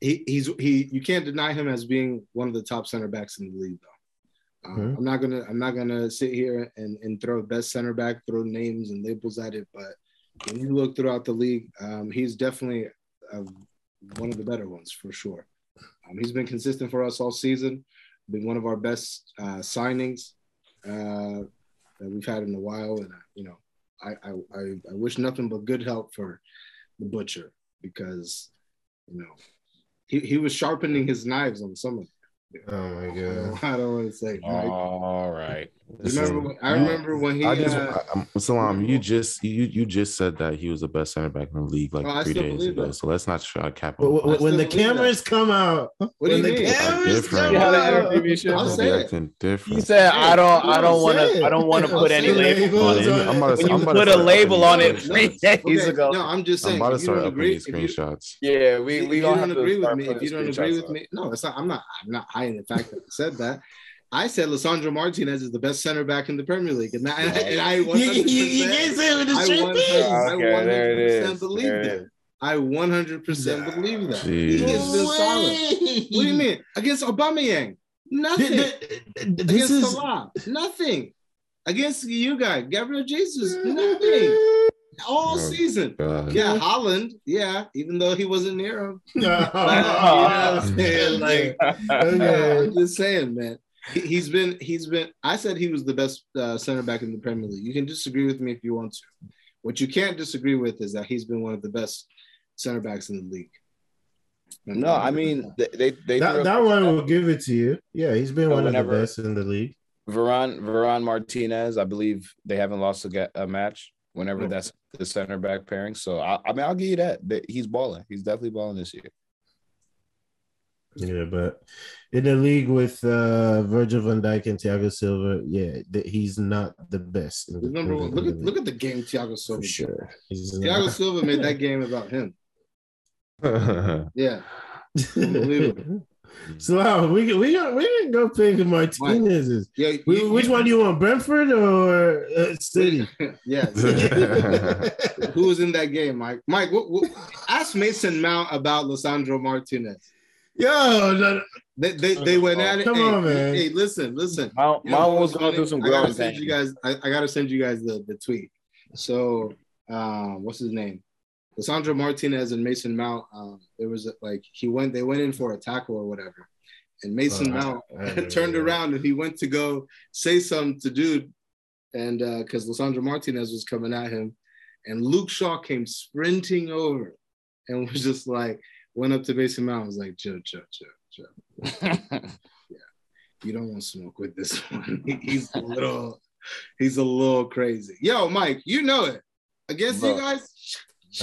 he, he's he. You can't deny him as being one of the top center backs in the league, though. Um, Mhm. I'm not gonna I'm not gonna sit here and, and throw best center back, throw names and labels at it, but when you look throughout the league, um, he's definitely uh, one of the better ones for sure. Um, he's been consistent for us all season. Been one of our best uh, signings uh, that we've had in a while, and uh, you know, I, I I wish nothing but good help for the butcher because you know he, he was sharpening his knives on some of them. Oh my I god. don't, I don't want to say. All right. You remember? When, I remember when he. I just, uh, I, I'm- Salam, you just you you just said that he was the best center back in the league like Oh, I three days ago. that. So let's not try to cap But him. w- w- when the still believe that. cameras come out, What do when you the mean? cameras Different. come You had an out, interview? I'll He's say it. acting He said, "I don't, I don't want to. I don't want to put any label on it." I'm about to, When you I'm about put to a label on it three days ago, no, I'm just I'm saying. about to you start don't agree, these if screenshots. yeah, we we you don't agree with me, if you don't agree with me, no, it's not. I'm not. I'm not hiding the fact that I said that. I said Lisandro Martinez is the best center back in the Premier League, and, I, and I you, you, you, you can't say it with a I straight want- face. I Okay, there it 100% is. believe There it I 100% Nah. believe that. He Jeez. has been solid. What do you mean against Aubameyang? Nothing. Th- th- This against is Salah, nothing. Against you guys, Gabriel Jesus, nothing. All Oh, season. God. Yeah, Haaland. Yeah, even though he wasn't near him. No. you know what I'm saying? Like, Okay. I'm just saying, man. He, he's been, he's been. I said he was the best uh, center back in the Premier League. You can disagree with me if you want to. What you can't disagree with is that he's been one of the best center backs in the league. No, I mean they they, they that, that one will give it to you. Yeah, he's been So one of the best in the league. Varane Varane Martinez. I believe they haven't lost a, a match. Whenever Oh. that's the center back pairing, so I, I mean I'll give you that. that he's balling. He's definitely balling this year. Yeah, but in the league with uh, Virgil van Dijk and Thiago Silva, yeah, th- he's not the best. In the, He's number in the- one. Look at the look at the game Thiago Silva. for sure. He's Thiago not- Silva made that game about him. Yeah, Unbelievable. so wow, we can- we can- we can go pick Martinez's. yeah. Wh- you- Which you- one do you want, Brentford or uh, City? yeah. Who was in that game, Mike? Mike, what, what, ask Mason Mount about Lisandro Martinez. Yo, no, They, they, they went at it. Come hey, on, man. Hey, listen, listen. Mount, You know was was going funny? through some I gotta growing send pains. you guys. I, I gotta send you guys the, the tweet. So, um, what's his name? Lisandro Martinez and Mason Mount. Um, there was a, like he went. They went in for a tackle or whatever, and Mason Uh, Mount I- I turned remember. around and he went to go say something to dude, and because Lisandro Martinez was coming at him, and Luke Shaw came sprinting over, and was just like went up to Mason Mount. and Was like, chill, chill, chill, chill. Yeah. You don't want to smoke with this one. he's a little, he's a little crazy. Yo, Mike, you know it. Against you guys,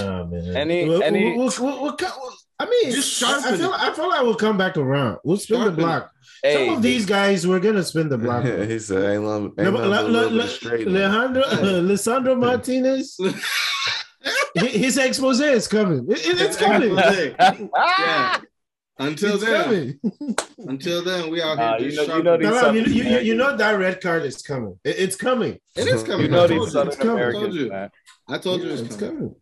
Oh, man. Any- We'll- any- we'll- we'll- we'll co- I mean, Just I, I feel. I feel like we'll come back around. We'll spin Sharpen the block. hey, Some of these guys, we're gonna spin the block. he said, "Ain't love, Le- ain't Le- nothing but a Le- little bit Le- straight." Alejandro, uh, Martinez, hi- his expose is coming. It- it- it's coming. yeah. Until It's then, coming. until then, we out here Nah, you know- you know sharpening- these- you, Southern you, you, you know that red card is coming. It- it's coming. It is coming. you know I these told you. Southern it's coming. I told you. man. I told you Yeah, it's it's coming. coming.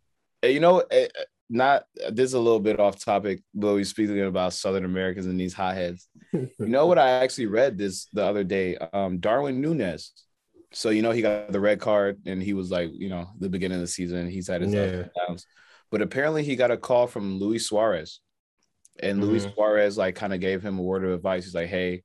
Hey, you know, eh, eh, not this is a little bit off topic, but we're speaking about Southern Americans and these hotheads. You know what I actually read this the other day? Um, Darwin Nunez. So you know he got the red card, and he was like, you know, the beginning of the season, he's had his ups Yeah. and downs. But apparently, he got a call from Luis Suarez, and Luis Mhm. Suarez like kind of gave him a word of advice. He's like, hey,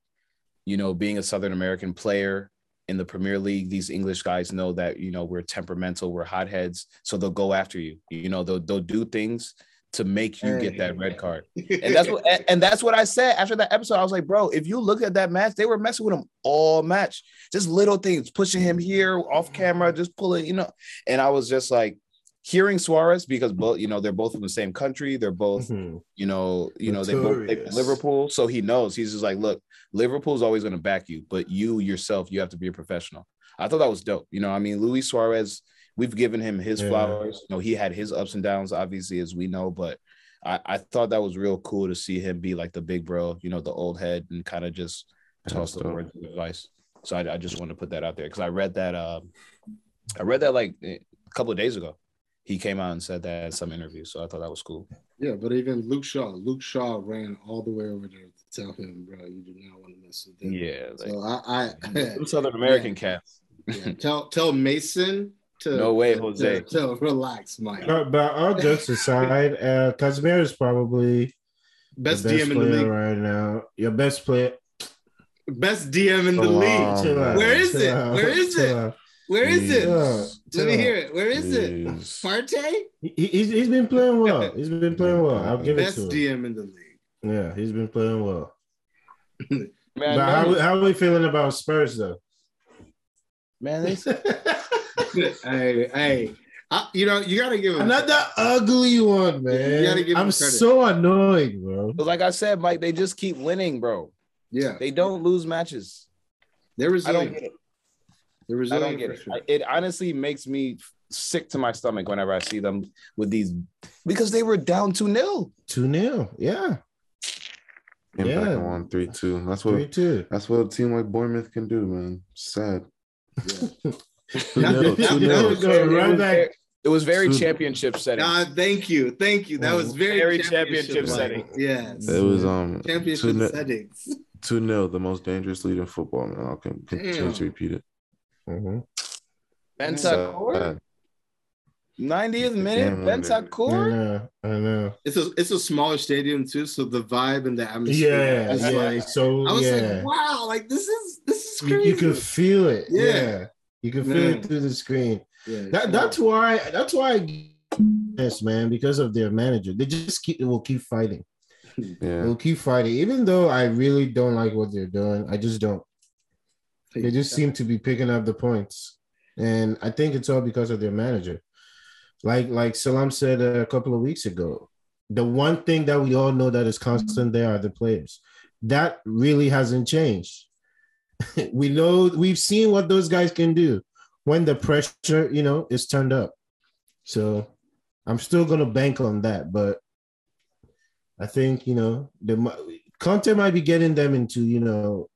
you know, being a Southern American player in the Premier League, these English guys know that you know we're temperamental, we're hotheads, so they'll go after you. You know, they'll they'll do things to make you get that red card. And that's what and, that's what I said after that episode. I was like, bro, if you look at that match, they were messing with him all match. Just little things, pushing him here off camera, just pulling, you know. And I was just like hearing Suarez because both, you know, they're both from the same country. They're both, Mhm. you know, you know, they both they Liverpool. So he knows he's just like, look, Liverpool's always going to back you, but you yourself, you have to be a professional. I thought that was dope. You know, I mean, Luis Suarez, we've given him his Yeah. flowers. You know, he had his ups and downs, obviously, as we know, but I, I thought that was real cool to see him be like the big bro, you know, the old head, and kind of just Yeah, toss the words of advice. So I, I just want to put that out there because I read that um, I read that like a couple of days ago. He came out and said that in some interview, so I thought that was cool. Yeah, but even Luke Shaw, Luke Shaw ran all the way over there to tell him, bro, you do not want to mess with them. Yeah, like, So I, I Southern American cats. yeah, tell tell Mason to No way, Jose. To, to relax, Mike. But, but all jokes aside, uh, Casemiro is probably Best, best DM in the league. right now. Your best player. Best DM in the Come league. on, Chill man. out, Where is it? Where is it? Where is it? Chill out, Let me hear it. Where is it? Jeez. Partey? He, he's, he's been playing well. He's been playing well. I'll give Best it to him. DM in the league. Yeah, he's been playing well. Man, But how, how are we feeling about Spurs though? man, they, hey, hey. I, you know, you gotta give him Another ugly one, man. You gotta give I'm credit. so annoying, bro. but like I said, Mike, they just keep winning, bro. Yeah, They don't lose matches. they're I resilient. don't get it. They're I don't get it. sure. I- It honestly makes me sick to my stomach whenever I see them with these because they were down 2 0. 2 0. Yeah. Came back Yeah. and won three two. That's what 3 2. that's what a team like Bournemouth can do, man. Sad. Yeah. Two nil, two nil. Go right back. It was very Two- championship setting. Ah, thank you, thank you. That was very, Very championship, championship setting. Yes, It was um championship nil, settings. two nil, the most dangerous lead in football, man. I'll con- continue Damn. to repeat it. Mhm. Bentancur, Sad. 90th minute, Damn, man. I know. I know. It's a it's a smaller stadium too, so the vibe and the atmosphere. Yeah. is Yeah. like, so, I was yeah. like, wow, like this is this is you, crazy. you can feel it. Yeah. Yeah. You can feel Man. it through the screen. yeah, That, that's why that's why I yes, man, because of their manager. They just keep will keep fighting. Yeah. They'll keep fighting. Even though I really don't like what they're doing, I just don't. They just seem to be picking up the points. And I think it's all because of their manager. Like like Salam said a couple of weeks ago, the one thing that we all know that is constant there are the players. That really hasn't changed. we know we've seen what those guys can do when the pressure, you know, is turned up. So I'm still gonna bank on that, but I think you know the Conte might be getting them into you know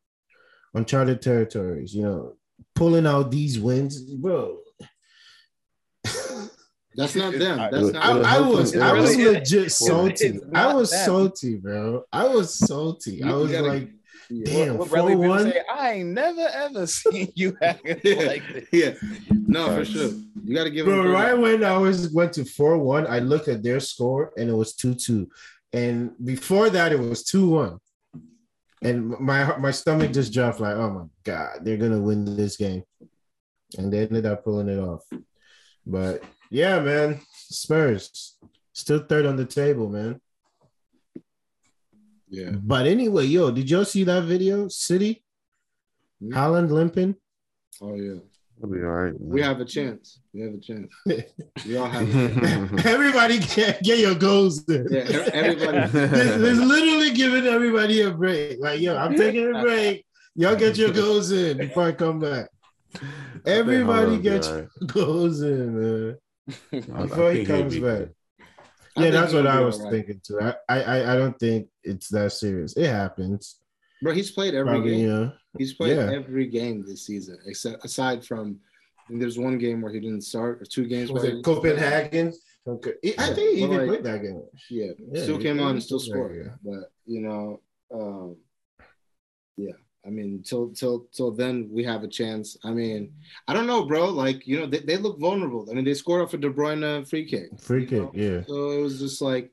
uncharted territories. You know, pulling out these wins, bro. That's not them. I- That's not. I, It'll I was. I was legit salty. I was salty, bro. I was salty. I was like, yeah. damn, What Bradley four one. say, I ain't never ever seen you acting yeah, like this. yeah. No, for sure. You got to give them Bro, right when I was went to 4 1, I looked at their score and it was 2 2. And before that, it was 2 1. And my my stomach just dropped like, oh my God, they're going to win this game. And they ended up pulling it off. But yeah, man, Spurs still third on the table, man. Yeah. But anyway, yo, did y'all see that video? City, Hmm. Haaland limping. Oh yeah. It'll be all right. We have a chance. We have a chance. We all have. A chance. Everybody get, get your goals in. Yeah. Everybody. There's, there's literally giving everybody a break. Like, yo, I'm taking a break. Y'all get your goals in before I come back. Everybody get your goals in, man. Before he comes back. Yeah, that's what I was right. thinking too. I, I I don't think it's that serious. It happens. Bro, he's played every Probably, game. know. He's played Yeah. every game this season, except aside from there's one game where he didn't start, or two games. Was where it. Copenhagen? Okay. I think he Yeah, even but like- played that game. Yeah, Yeah, still came on and still scored. But you know, um, yeah. I mean, till till till then we have a chance. I mean, I don't know, bro. Like you know, they, they look vulnerable. I mean, they scored off a De Bruyne free kick. Free kick, know? yeah. So it was just like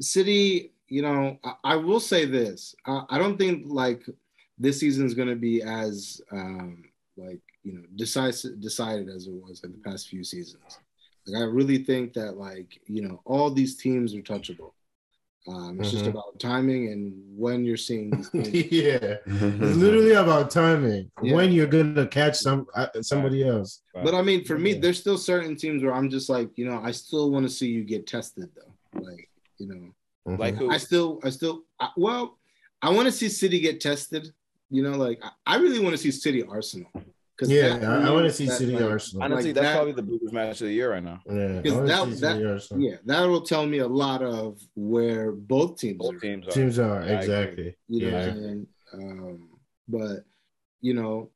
City. You know, I, I will say this. I, I don't think like this season is going to be as um, like you know decisive decided as it was in the past few seasons. Like I really think that like you know all these teams are touchable. Um, it's just Mhm. about timing and when you're seeing these teams. yeah. It's literally about timing. Yeah. When you're gonna catch some uh, somebody else. But I mean, for me, Yeah. there's still certain teams where I'm just like, you know, I still want to see you get tested though. Like, you know, Mhm. Like who? I still, I still, I, well, I want to see City get tested. You know, like I, I really want to see City Arsenal. 'Cause Yeah, that I, I want to see that, City like, Arsenal. Honestly, Like that's that- probably the biggest match of the year right now. Yeah, Because that, that yeah, that'll tell me a lot of where both teams Both are. teams are. Teams are Yeah, exactly. You know yeah. what I'm saying? Um, but you know,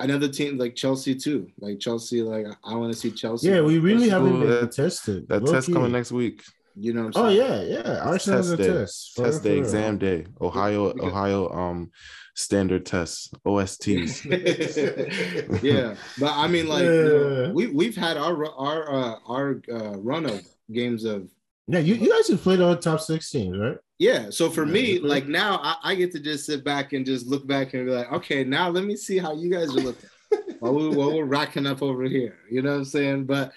another team like Chelsea too. Like Chelsea, like I, I want to see Chelsea. Yeah, we really haven't Ooh, been that- tested. That Low test key. coming next week. You know what I'm Oh saying? yeah, yeah. Arsenal's a test day. test. For test real, day, real. exam day. Ohio, Ohio, um, standard tests, OSTs. yeah, but I mean, like you know, we we've had our our uh, our uh, run of games of Yeah, you, you guys have played on top six teams, right? yeah. So for Yeah, me, like now, I, I get to just sit back and just look back and be like, okay, now let me see how you guys are looking. what, we, what we're racking up over here, you know what I'm saying? But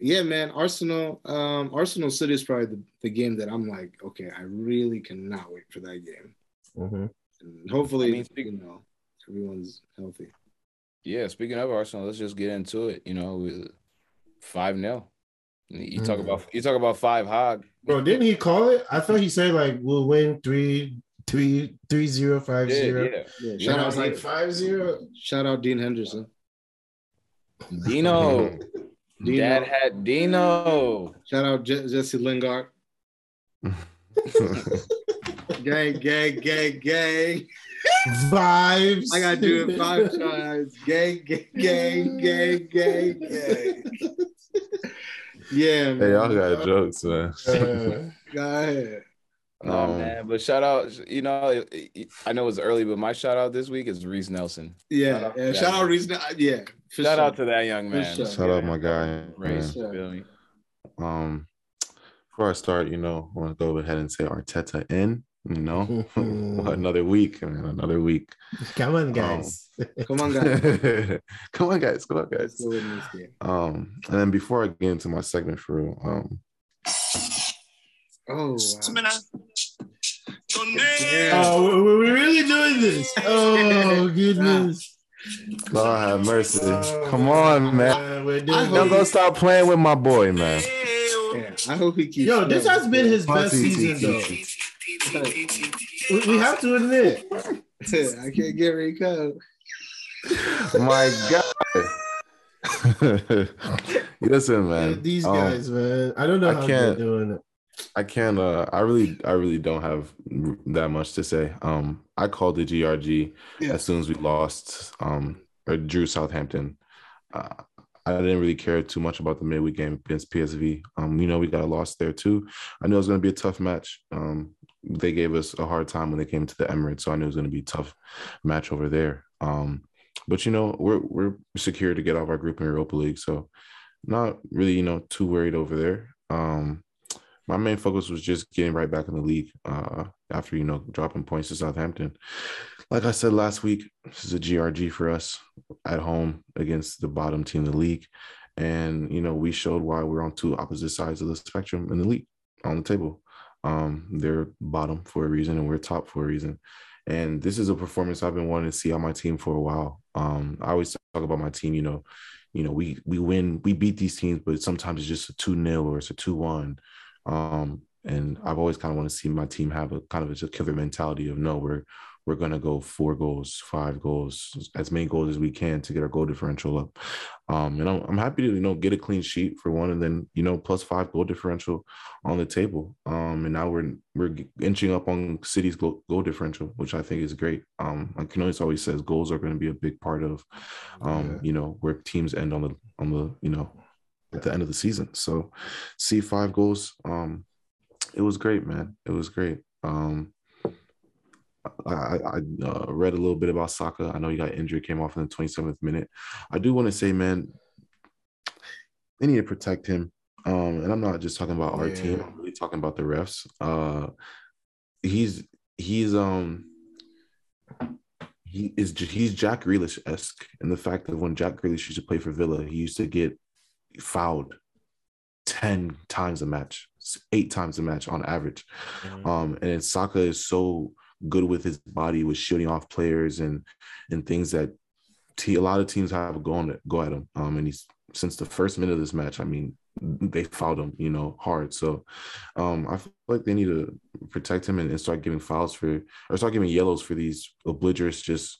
yeah, man, Arsenal, um, Arsenal City is probably the, the game that I'm like, okay, I really cannot wait for that game. Mm-hmm. And hopefully, I mean, speak- you know, everyone's healthy. Yeah, speaking of Arsenal, let's just get into it. You know, with five 0 You talk Mhm. about you talk about five hog. Bro, didn't he call it? I thought he said like we'll win three, three, three zero, five Yeah, zero. yeah. Yeah, Yeah, shout And I out, was like five zero. shout out Dean Henderson. Dino, Dino. Dad had Dino. Shout out Je- Jesse Lingard. Gang, gang, gang, gang. Vibes. I gotta do it five times. Gang, gang, gang, gang, gang, gang. Yeah, man. hey, y'all got jokes, man. Uh, Go ahead. Nah, Um, man. But shout out, you know, it- it- I know it's early, but my shout out this week is Reiss Nelson. Yeah, Shout out yeah. Shout out Reason. Yeah. For shout sure. out to that young man. sure. Shout out my guy. Race, Yeah. Um, before I start, you know, I want to go ahead and say Arteta in. You know, another week, man, another week. Come on, guys. Come on, guys. come on, guys. Come on, guys. go with this game. Um, and then before I get into my segment for real, um, Oh, wow. oh, we- we- we're really doing this. Oh goodness. Lord have mercy. Come on, man. We're I doing hope- Y'all gonna stop playing with my boy, man. Yeah, I hope he keeps. Yo, this has been his best season though. We, we have to admit. I can't get Rico. My God. Listen, man. These um, guys, man. I don't know I how they're doing it. I can't. Uh, I really, I really don't have that much to say. Um, I called the GRG Yeah. as soon as we lost. Um, or drew Southampton. Uh, I didn't really care too much about the midweek game against PSV. Um, you know, we got a loss there too. I knew it was going to be a tough match. Um, they gave us a hard time when they came to the Emirates, so I knew it was going to be a tough match over there. Um, but you know, we're we're secure to get off our group in Europa League, so not really, you know, too worried over there. Um, my main focus was just getting right back in the league uh, after you know dropping points to Southampton. Like I said last week, this is a GRG for us at home against the bottom team in the league, and you know we showed why we're on two opposite sides of the spectrum in the league on the table. Um, they're bottom for a reason, and we're top for a reason. And this is a performance I've been wanting to see on my team for a while. Um, I always talk about my team, you know, you know, we we win, we beat these teams, but sometimes it's just a 2-0 or it's a 2-1. Um, and I've always kind of want to see my team have a kind of a killer mentality of no, we're we're gonna go four goals, five goals, as many goals as we can to get our goal differential up. Um, and I'm, I'm happy to you know get a clean sheet for one, and then you know plus five goal differential on the table. Um, and now we're we're inching up on City's goal, goal differential, which I think is great. Um, like Canois always says, goals are going to be a big part of um, you know, where teams end on the on the you know at the end of the season. So see five goals. Um, it was great, man. It was great. Um, I, I, uh, read a little bit about Saka. I know he got injured, came off in the 27th minute. I do want to say, man, they need to protect him. Um, and I'm not just talking about our Yeah. team. I'm really talking about the refs. Uh, he's he's um he is he's Jack Grealish esque and the fact that when Jack Grealish used to play for Villa, he used to get fouled ten times a match, eight times a match on average. Um, and Saka is so good with his body, with shooting off players and and things that te- a lot of teams have go on go at him. Um, and he's since the first minute of this match, I mean, they fouled him, you know, hard. So, um, I feel like they need to protect him and, and start giving fouls for or start giving yellows for these obligerous just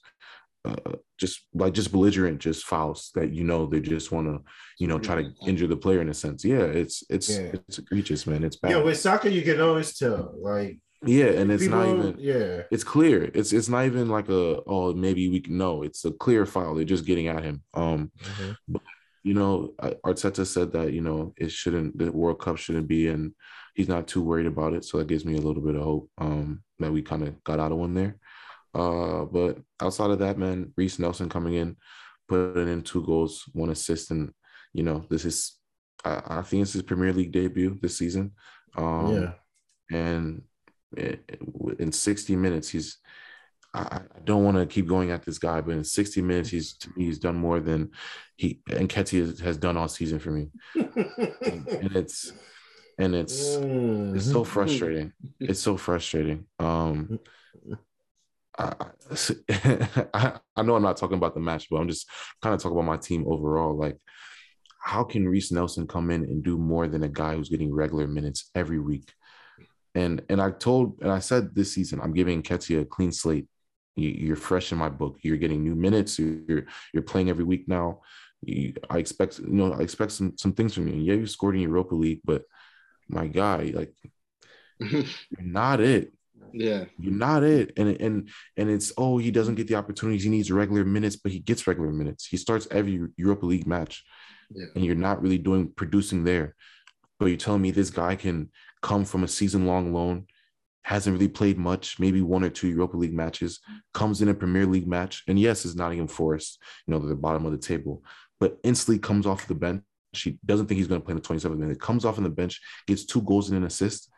uh, just like just belligerent, just fouls that you know they just want to, you know, try to injure the player in a sense. Yeah, it's it's Yeah. it's egregious, man. It's bad. Yeah, with Saka, you can always tell. Like, yeah, and it's not even Yeah. it's clear. It's it's not even like a oh maybe we can no. It's a clear foul. They're just getting at him. Um, but you know, Arteta said that you know it shouldn't the World Cup shouldn't be, and he's not too worried about it. So that gives me a little bit of hope. Um, that we kind of got out of one there. Uh, but outside of that, man, Reiss Nelson coming in, putting in two goals, one assist, and you know this is I, I think it's his Premier League debut this season. Um, yeah. and in 60 minutes he's I, I don't want to keep going at this guy, but in 60 minutes he's to me, he's done more than he and Ketty has, has done all season for me, and it's and it's Mm. it's so frustrating. It's so frustrating. Um, I, I know I'm not talking about the match, but I'm just kind of talking about my team overall. Like, how can Reiss Nelson come in and do more than a guy who's getting regular minutes every week? And and I told and I said this season I'm giving Ketty a clean slate. You, you're fresh in my book. You're getting new minutes. You're you're playing every week now. You, I expect you know I expect some some things from you. Yeah, you scored in Europa League, but my guy, like you're not it. Yeah. You're not it. And and and it's oh he doesn't get the opportunities. He needs regular minutes, but he gets regular minutes. He starts every Europa League match, Yeah. and you're not really doing producing there. But you're telling me this guy can come from a season long loan, hasn't really played much, maybe one or two Europa League matches, comes in a Premier League match, and yes, it's Nottingham Forest, you know, the bottom of the table, but instantly comes off the bench. She doesn't think he's going to play in the 27th minute. Comes off on the bench, gets two goals and an assist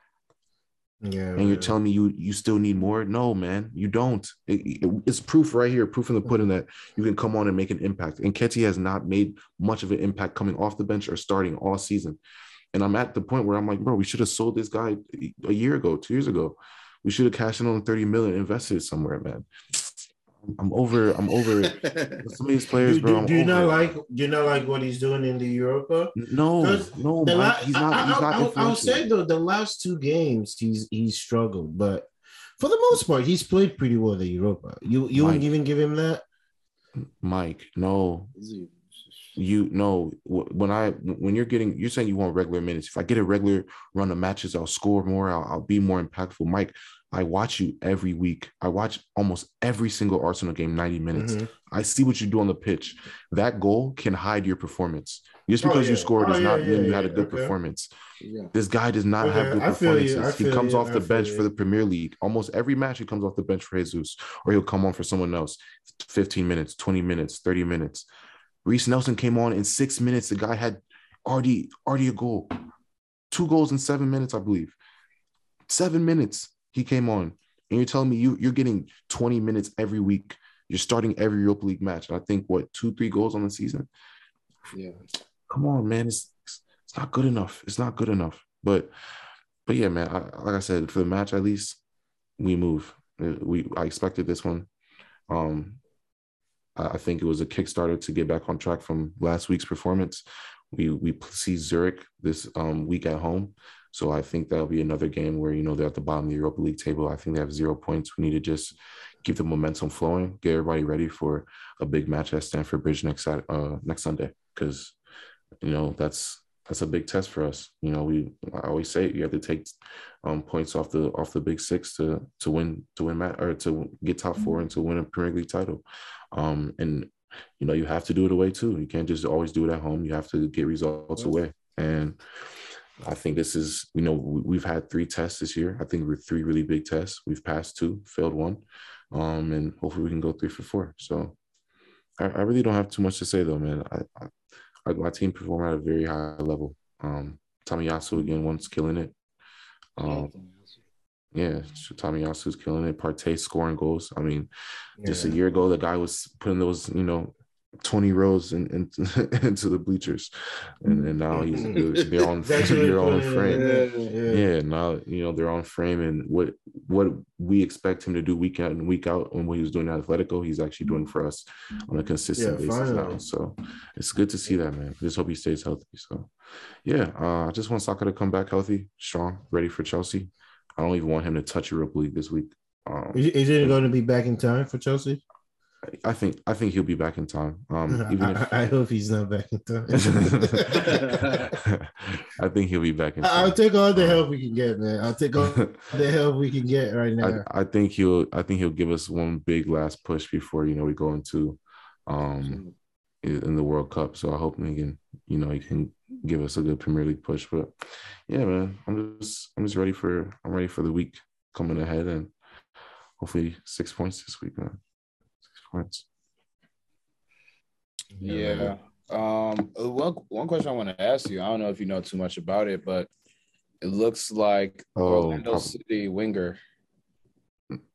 Yeah. and you're telling me you you still need more? No man you don't. It- it- it's proof right here proof in the pudding that you can come on and make an impact. And Ketty has not made much of an impact coming off the bench or starting all season. And i'm at the point where i'm like bro we should have sold this guy a year ago two years ago. We should have cashed in on 30 million invested somewhere man i'm over i'm over some of these players do, bro do, do you over not like do you not like what he's doing in the Europa? No, no The Mike, la- he's not I, he's not I, I, I'll say though, the last two games he's he's struggled, but for the most part, he's played pretty well the Europa. You you Mike. wouldn't even give him that. mike no Is he- you know when I when you're getting you're saying you want regular minutes. If I get a regular run of matches, I'll score more. I'll, I'll be more impactful. Mike, I watch you every week. I watch almost every single Arsenal game, 90 minutes. Mhm. I see what you do on the pitch. That goal can hide your performance. Just Oh, because you yeah. scored Oh, does yeah, not yeah, mean you had a good okay. performance. Yeah. This guy does not have good you, performances. He comes you, off the bench you. for the Premier League. Almost every match he comes off the bench for Jesus, or he'll come on for someone else. 15 minutes, 20 minutes, 30 minutes. Reiss Nelson came on in six minutes. The guy had already already a goal, two goals in seven minutes, I believe. Seven minutes he came on, and you're telling me you you're getting 20 minutes every week. You're starting every Europa League match. And I think what two, three goals on the season. Yeah. Come on, man. It's it's not good enough. It's not good enough. But but yeah, man. I, like I said, for the match at least, we move. Uh, We I expected this one. Um, I think it was a Kickstarter to get back on track from last week's performance. We we see Zurich this um, week at home, so I think that'll be another game where you know they're at the bottom of the Europa League table. I think they have zero points. We need to just keep the momentum flowing, get everybody ready for a big match at Stamford Bridge next uh, next Sunday, because you know that's that's a big test for us. You know, we I always say you have to take um, points off the off the big six to to win to win mat or to get top four and to win a Premier League title. Um, and you know you have to do it away too. You can't just always do it at home. You have to get results away. And I think this is you know we- we've had three tests this year. I think we're three really big tests. We've passed two, failed one, um, and hopefully we can go three for four. So I, I really don't have too much to say though, man. I, I I, my team performed at a very high level. Um, Tomiyasu again, once killing it. Um, yeah, Tomiyasu's killing it. Partey scoring goals. I mean, just a year ago, the guy was putting those, you know, 20 rows in, in, into the bleachers. And, and now he's they're on they're on frame. Yeah. Yeah. Yeah, now you know they're on frame, and what what we expect him to do week out and week out, and what he was doing at Atletico, he's actually doing for us on a consistent Yeah, basis now. So it's good to see that, man. Just hope he stays healthy. So yeah, uh, I just want Saka to come back healthy, strong, ready for Chelsea. I don't even want him to touch Europa League this week. Um, Is, is it going to be back in time for Chelsea? I think I think he'll be back in time. Um, even I, if I hope he's not back in time. I think he'll be back in Time. I'll take all the help we can get, man. I'll take all the help we can get right now. I, I think he'll I think he'll give us one big last push before you know we go into um in the World Cup. So I hope he can you know he can give us a good Premier League push. But yeah, man, I'm just I'm just ready for I'm ready for the week coming ahead and hopefully six points this week, man. Six points. Yeah. Um. One one question I want to ask you. I don't know if you know too much about it, but it looks like Oh, Orlando prob- City winger.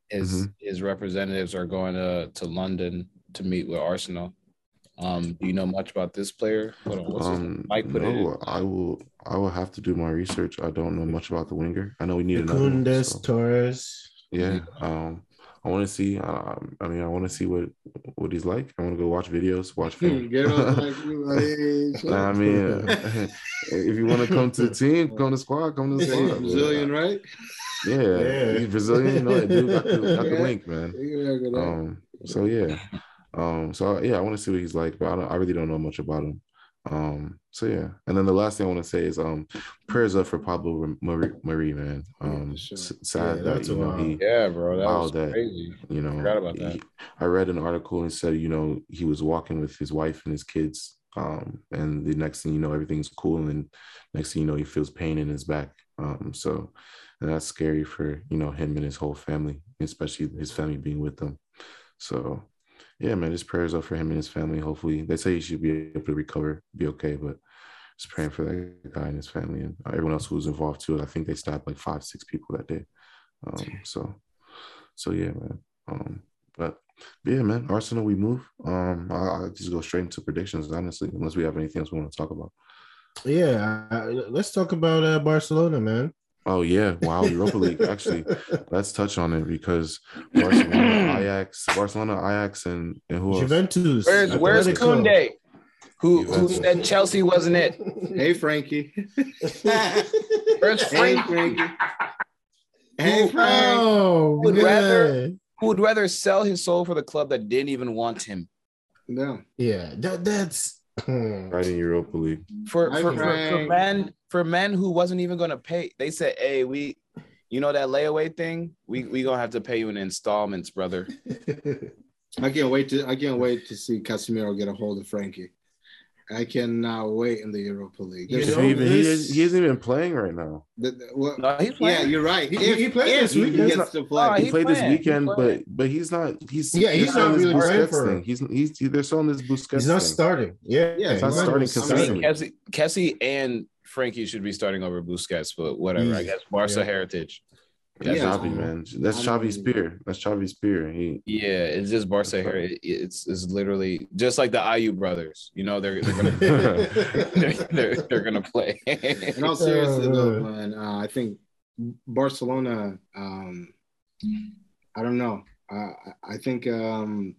His Mhm. his representatives are going to to London to meet with Arsenal. Um. Do you know much about this player? Hold on. What's his name? Um, Mike put it. no, I will. I will have to do my research. I don't know much about the winger. I know we need another. one, Kundes so, Torres. yeah. Um, I want to see. Um, I mean, I want to see what what he's like. I want to go watch videos, watch film. Like, hey, I mean, if you want to come to the team, come to the squad. Come to the squad. Brazilian, right? Yeah, Yeah. he's Brazilian. You know, that dude got the, got the link, man. Yeah, good eye. Um, so yeah, um, so yeah, I want to see what he's like, but I, don't, I really don't know much about him. Um, so yeah, and then the last thing I want to say is um, prayers up for Pablo Marí, Marí man. Um, for sure. sad Yeah, that that's you know wild. he, Yeah, bro. That Wow, was that- crazy. you know, Forgot about that. he- I read an article and said you know he was walking with his wife and his kids, um, and the next thing you know everything's cool, and then next thing you know he feels pain in his back. Um, so and that's scary for you know him and his whole family, especially his family being with them. So yeah, man, just prayers up for him and his family. Hopefully, they say he should be able to recover, be okay, but just praying for that guy and his family and everyone else who was involved too. I think they stabbed like five, six people that day. Um, so, so yeah, man. Um, but yeah, man, Arsenal, we move. Um, I, I'll just go straight into predictions, honestly, unless we have anything else we want to talk about. Yeah, uh, let's talk about uh, Barcelona, man. Oh yeah, wow, Europa League. Actually, let's touch on it because Barcelona, Ajax, Barcelona, Ajax, and and who else? Juventus. Where's Where's Atletico. Koundé? Who who said Chelsea wasn't it? Hey, Frankie. Where's Hey, Frankie. Hey, Frank. Oh, Would rather- Who would rather sell his soul for the club that didn't even want him? No. Yeah, that, that's. Hmm. right in Europa League. For for, for, for men for men who wasn't even gonna pay. They said, "Hey, we, you know that layaway thing. We we gonna have to pay you in installments, brother." I can't wait to I can't wait to see Casemiro get a hold of Frankie. I cannot wait in the Europa League. You know, he, even, he, is, he isn't even playing right now. the- the- well, No, he's yeah, you're right. He- If- he played if this he weekend. gets to play. Oh, He He's played this playing. He's weekend, but but he's not. He's Yeah, he's not this really playing for thing. him. He's he's they're still on this Busquets. He's not thing. starting. Yeah, Yeah, He's not he's starting not- consistently. Kessie, Kessie and Frankie should be starting over Busquets, but whatever. I Mm. guess Barca Yeah. heritage. That's Yeah. Xavi, man. That's I Xavi mean- Spear. That's Xavi Spear. He Yeah, it's just Barca That's right. heritage. It's it's literally just like the IU brothers. You know, they're they're gonna they're, they're, they're gonna play. In all seriousness, Oh, though, man. man, uh, I think Barcelona. Um, I don't know. Uh, I- I think um,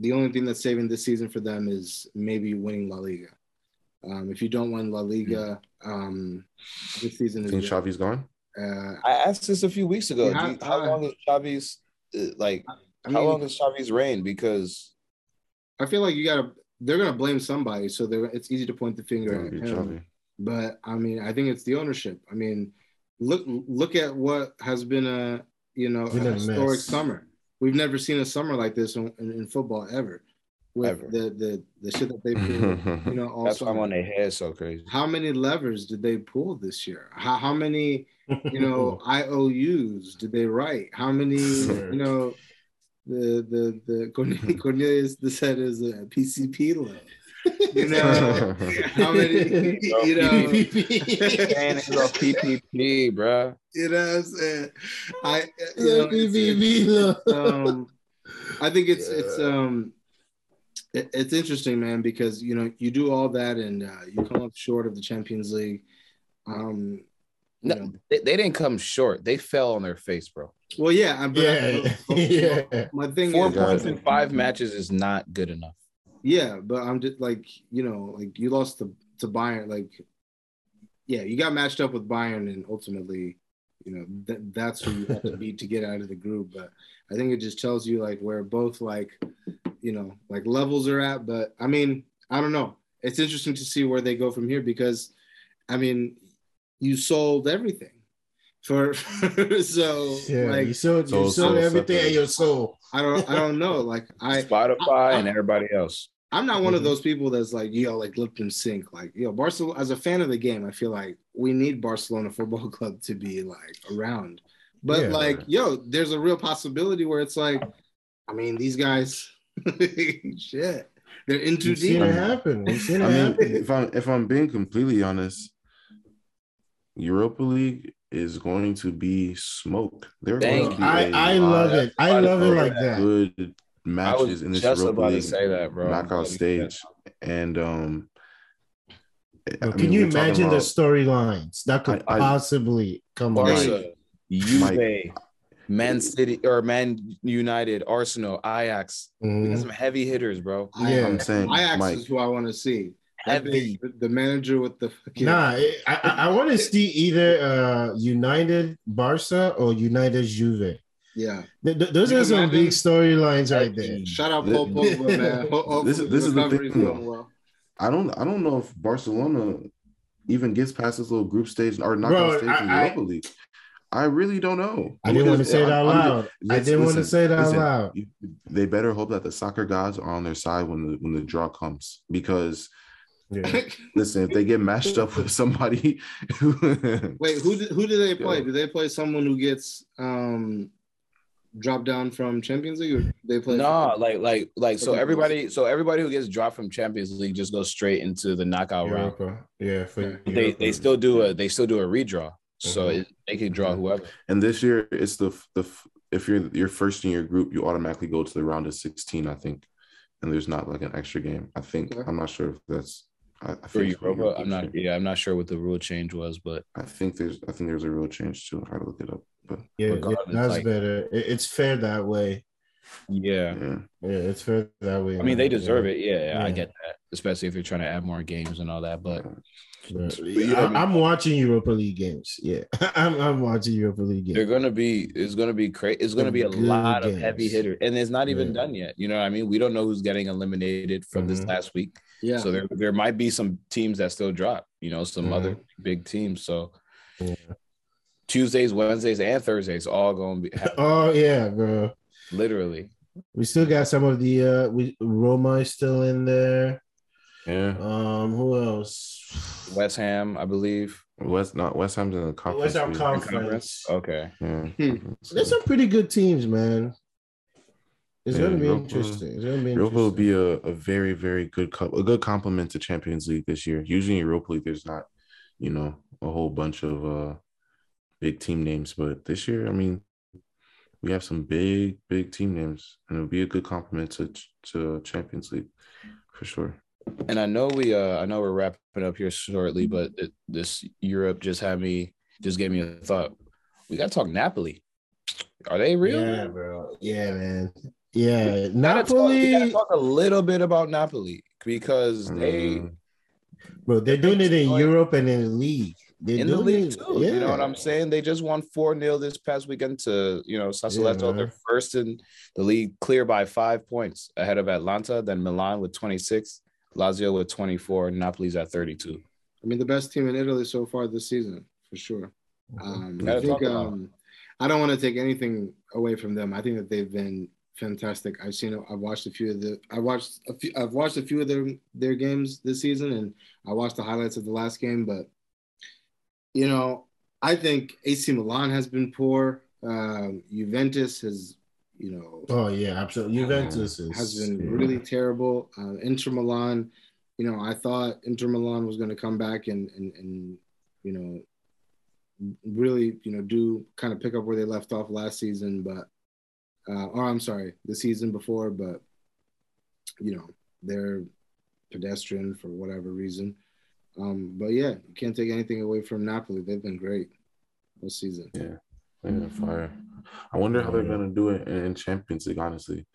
the only thing that's saving this season for them is maybe winning La Liga. Um, if you don't win La Liga, um, this season is. think Xavi's gone. Uh, I asked this a few weeks ago. Yeah, you- how I- long is Xavi's uh, like? I how long is Xavi's reign? Because I feel like you gotta. They're gonna blame somebody, so they're, it's easy to point the finger at him. Xavi. But I mean, I think it's the ownership. I mean, look look at what has been a you know Been a a historic mess. summer. We've never seen a summer like this in, in, in football ever. With Ever. the the the shit that they pulled, you know, all that's why I'm summer. on their head so crazy. How many levers did they pull this year? How how many you know IOUs did they write? How many you know the the the Cornelius, Cornelius the said is a PCP loan. You know how many you know Man, it's a PPP, bruh. You know what I'm saying? I you know, it's- it's, um, I think it's it's um it- it's interesting, man, because you know you do all that and uh, you come up short of the Champions League. Um, No, know. they, they didn't come short. They fell on their face, bro. well, yeah, I- but Yeah, I- yeah. My thing Four is, points in five matches is not good enough. yeah, but I'm just like you know, like you lost to to Bayern, like yeah, you got matched up with Bayern, and ultimately, you know, th- that's who you have to beat to get out of the group. But I think it just tells you like we're both like, you know like levels are at. But I mean, I don't know. It's interesting to see where they go from here because, I mean, you sold everything for so Yeah, like you sold, So- you so sold everything separate. and your soul. I don't I don't know like I Spotify I- and everybody else. I'm not one of Mhm. those people that's like, yo, like lip and sync. Like, yo, Barcelona, as a fan of the game, I feel like we need Barcelona Football Club to be like around. But Yeah. like, yo, there's a real possibility where it's like, I mean, these guys, shit, they're in too We've deep. seen it happen. We've seen it I mean, happen. if I'm if I'm being completely honest, Europa League is going to be smoke. There are Thank going to be you. I, a I lot love it. I love it like that. good I matches was in this just Europa about to League say that, bro. Knockout glad you said stage, and um, I Bro, mean, can you we're imagine the storylines that could I- I- possibly come on? Barca, Juve, Mike. Man City or Man United, Arsenal, Ajax. We got Mhm. some heavy hitters, bro. Yeah. I'm saying, Ajax Mike, is who I want to see. Heavy. big- the manager with the fucking, Nah, it- I, I, I want to see either uh, United Barca or United Juve. yeah. Th- th- those You are some big storylines right there. Shout out This- Paul Pogba, man. Ho- This is- this is the thing, though. well. I don't I don't know if Barcelona even gets past this little group stage or knockout Bro, stage in I- I- Europa League. I really don't know. I didn't want to say it out I'm- I'm loud. I didn't want to say it out loud. they better hope that the soccer gods are on their side when the when the draw comes because Yeah. listen if they get matched up with somebody Wait, who do, who do they play? Yo. Do they play someone who gets um dropped down from Champions League, or they play? No, like like like so everybody so everybody who gets dropped from Champions League just goes straight into the knockout round. Yeah, for Yeah. They Europa. they still do a they still do a redraw. So Mhm. it, they can draw whoever. and this year it's the the if you're you're first in your group you automatically go to the round of 16 I think and there's not like an extra game I think Okay. I'm not sure if that's I, I For Europa, I'm not year. yeah, I'm not sure what the rule change was, but I think there's I think there's a rule change too. I gotta look it up. But Yeah, yeah, that's like- better. It- it's fair that way. yeah. yeah. Yeah, it's fair that way. I mean they deserve it. Yeah, I get that. Especially if you're trying to add more games and all that. But But you know I, what I mean? I'm watching Europa League games. Yeah, I'm, I'm watching Europa League games. they're gonna be it's gonna be crazy. It's gonna be a Good lot of heavy hitters. And it's not even Yeah. done yet. You know what I mean? We don't know who's getting eliminated from this Mhm. last week. yeah. So there, there might be some teams that still drop, you know, some Mhm. other big teams. So Yeah. Tuesdays, Wednesdays, and Thursdays all going to be have, Oh yeah, bro. literally. We still got some of the uh we Roma is still in there. Yeah. Um, who else? West Ham, I believe. West not West Ham's in the conference. West Ham league. Conference. Okay. Yeah. Hmm. There's some pretty good teams, man. It's Yeah, gonna be Europa- interesting. It's gonna be Europa will be a, a very, very good cup, a good complement to Champions League this year. Usually in Europa League, there's not, you know, a whole bunch of uh big team names, but this year, I mean, we have some big, big team names, and it'll be a good complement to to Champions League for sure. And I know we, uh, I know we're wrapping up here shortly, but it, this Europe just had me, just gave me a thought. We got to talk Napoli. Are they real? Yeah, bro. Yeah, man. Yeah, We gotta talk- we gotta Napoli, talk a little bit about Napoli because they Mm, bro. They're doing it in Europe and in the league. They're in the doing league it- too. You know what I'm saying? They just won 4 0 this past weekend to, you know, Sassuolo. man. They're first in the league, clear by five points ahead of Atalanta, then Milan with 26, Lazio with 24, Napoli's at 32. I mean, the best team in Italy so far this season, for sure. Um, I think um, I don't want to take anything away from them. I think that they've been fantastic. I've seen, I've watched a few of the, I watched a few, I've watched a few of their their games this season, and I watched the highlights of the last game. But you know, I think AC Milan has been poor. Um, Juventus has, you know, Oh yeah, absolutely. Juventus is has been yeah. really terrible. Uh, Inter Milan, you know, I thought Inter Milan was going to come back and, and and you know really you know do kind of pick up where they left off last season, but uh, or I'm sorry, the season before, but you know they're pedestrian for whatever reason. Um, but yeah, you can't take anything away from Napoli. They've been great this season. Yeah, they're fire. I wonder how they're mm-hmm. gonna do it in, Champions League, honestly,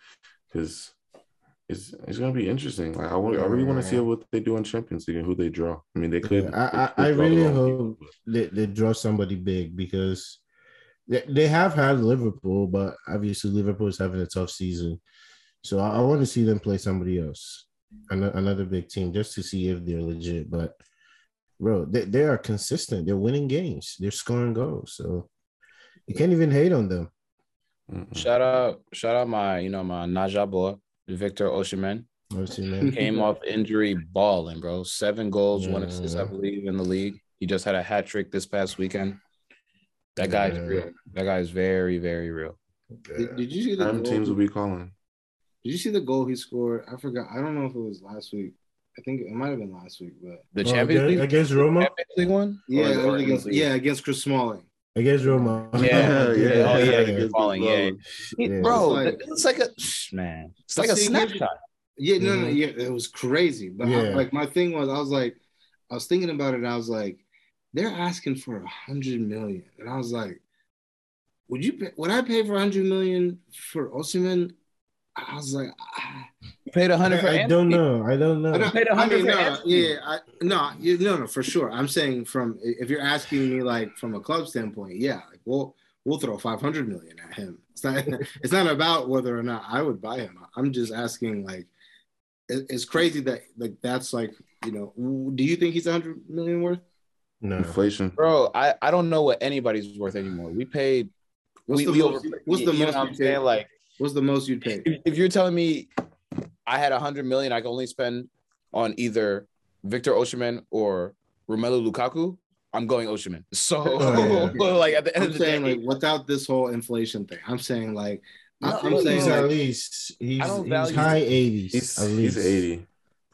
because it's it's gonna be interesting. Like I, I really want to see what they do in Champions League and who they draw. I mean, they could. Yeah, I- they I- really hope- they, they draw somebody big because they, they have had Liverpool, but obviously Liverpool is having a tough season. So I, I want to see them play somebody else, ano- another big team, just to see if they're legit. But bro, they, they are consistent. They're winning games. They're scoring goals. So you can't even hate on them. Mm-mm. Shout out, shout out my, you know, my Naja boy, Victor Osimhen. Obviously. Came off injury balling, bro. Seven goals, one assist, I believe, in the league. He just had a hat trick this past weekend. That guy's Yeah. real. That guy is very, very real. Did, did you see the Them goal? teams will be calling. Did you see the goal he scored? I forgot. I don't know if it was last week. I think it might have been last week, but The Oh, Champions against, League, against Roma. Champions League one? yeah, Or- or was in the against, league? yeah, against Chris Smalling. Against Roma. Yeah, yeah, Oh yeah, yeah. you're falling. Yeah, Yeah. bro, It's like- it's like a man. It's like a snapshot. Yeah, no, no, Mhm. yeah, it was crazy. But I- like my thing was, I was like, I was thinking about it. And I was like, they're asking for a hundred million, and I was like, would you? Pay, would I pay for a hundred million for Osimhen? I was like, ah. You paid a hundred for I, I don't know. I don't know. I, don't- paid a I hundred mean, no, Antony. yeah, I, no, you, no, no, for sure. I'm saying from if you're asking me like from a club standpoint, yeah, like we'll we'll throw 500 million at him. It's not it's not about whether or not I would buy him. I'm just asking like it, it's crazy that like that's like you know. Do you think he's 100 million worth? No. Inflation. Bro, I, I don't know what anybody's worth anymore. We paid. What's we, the we most? over, what's the you know most what I'm you'd saying? pay? Like, What's the most you'd pay? if, if you're telling me I had a hundred million, I could only spend on either Victor Osimhen or Romelu Lukaku. I'm going Osimhen. So, Oh, yeah. like at the end I'm of the day, like without this whole inflation thing. I'm saying like I- No, I'm no, saying He's no. at like least he's, he's high 80s. He's, at least. he's 80.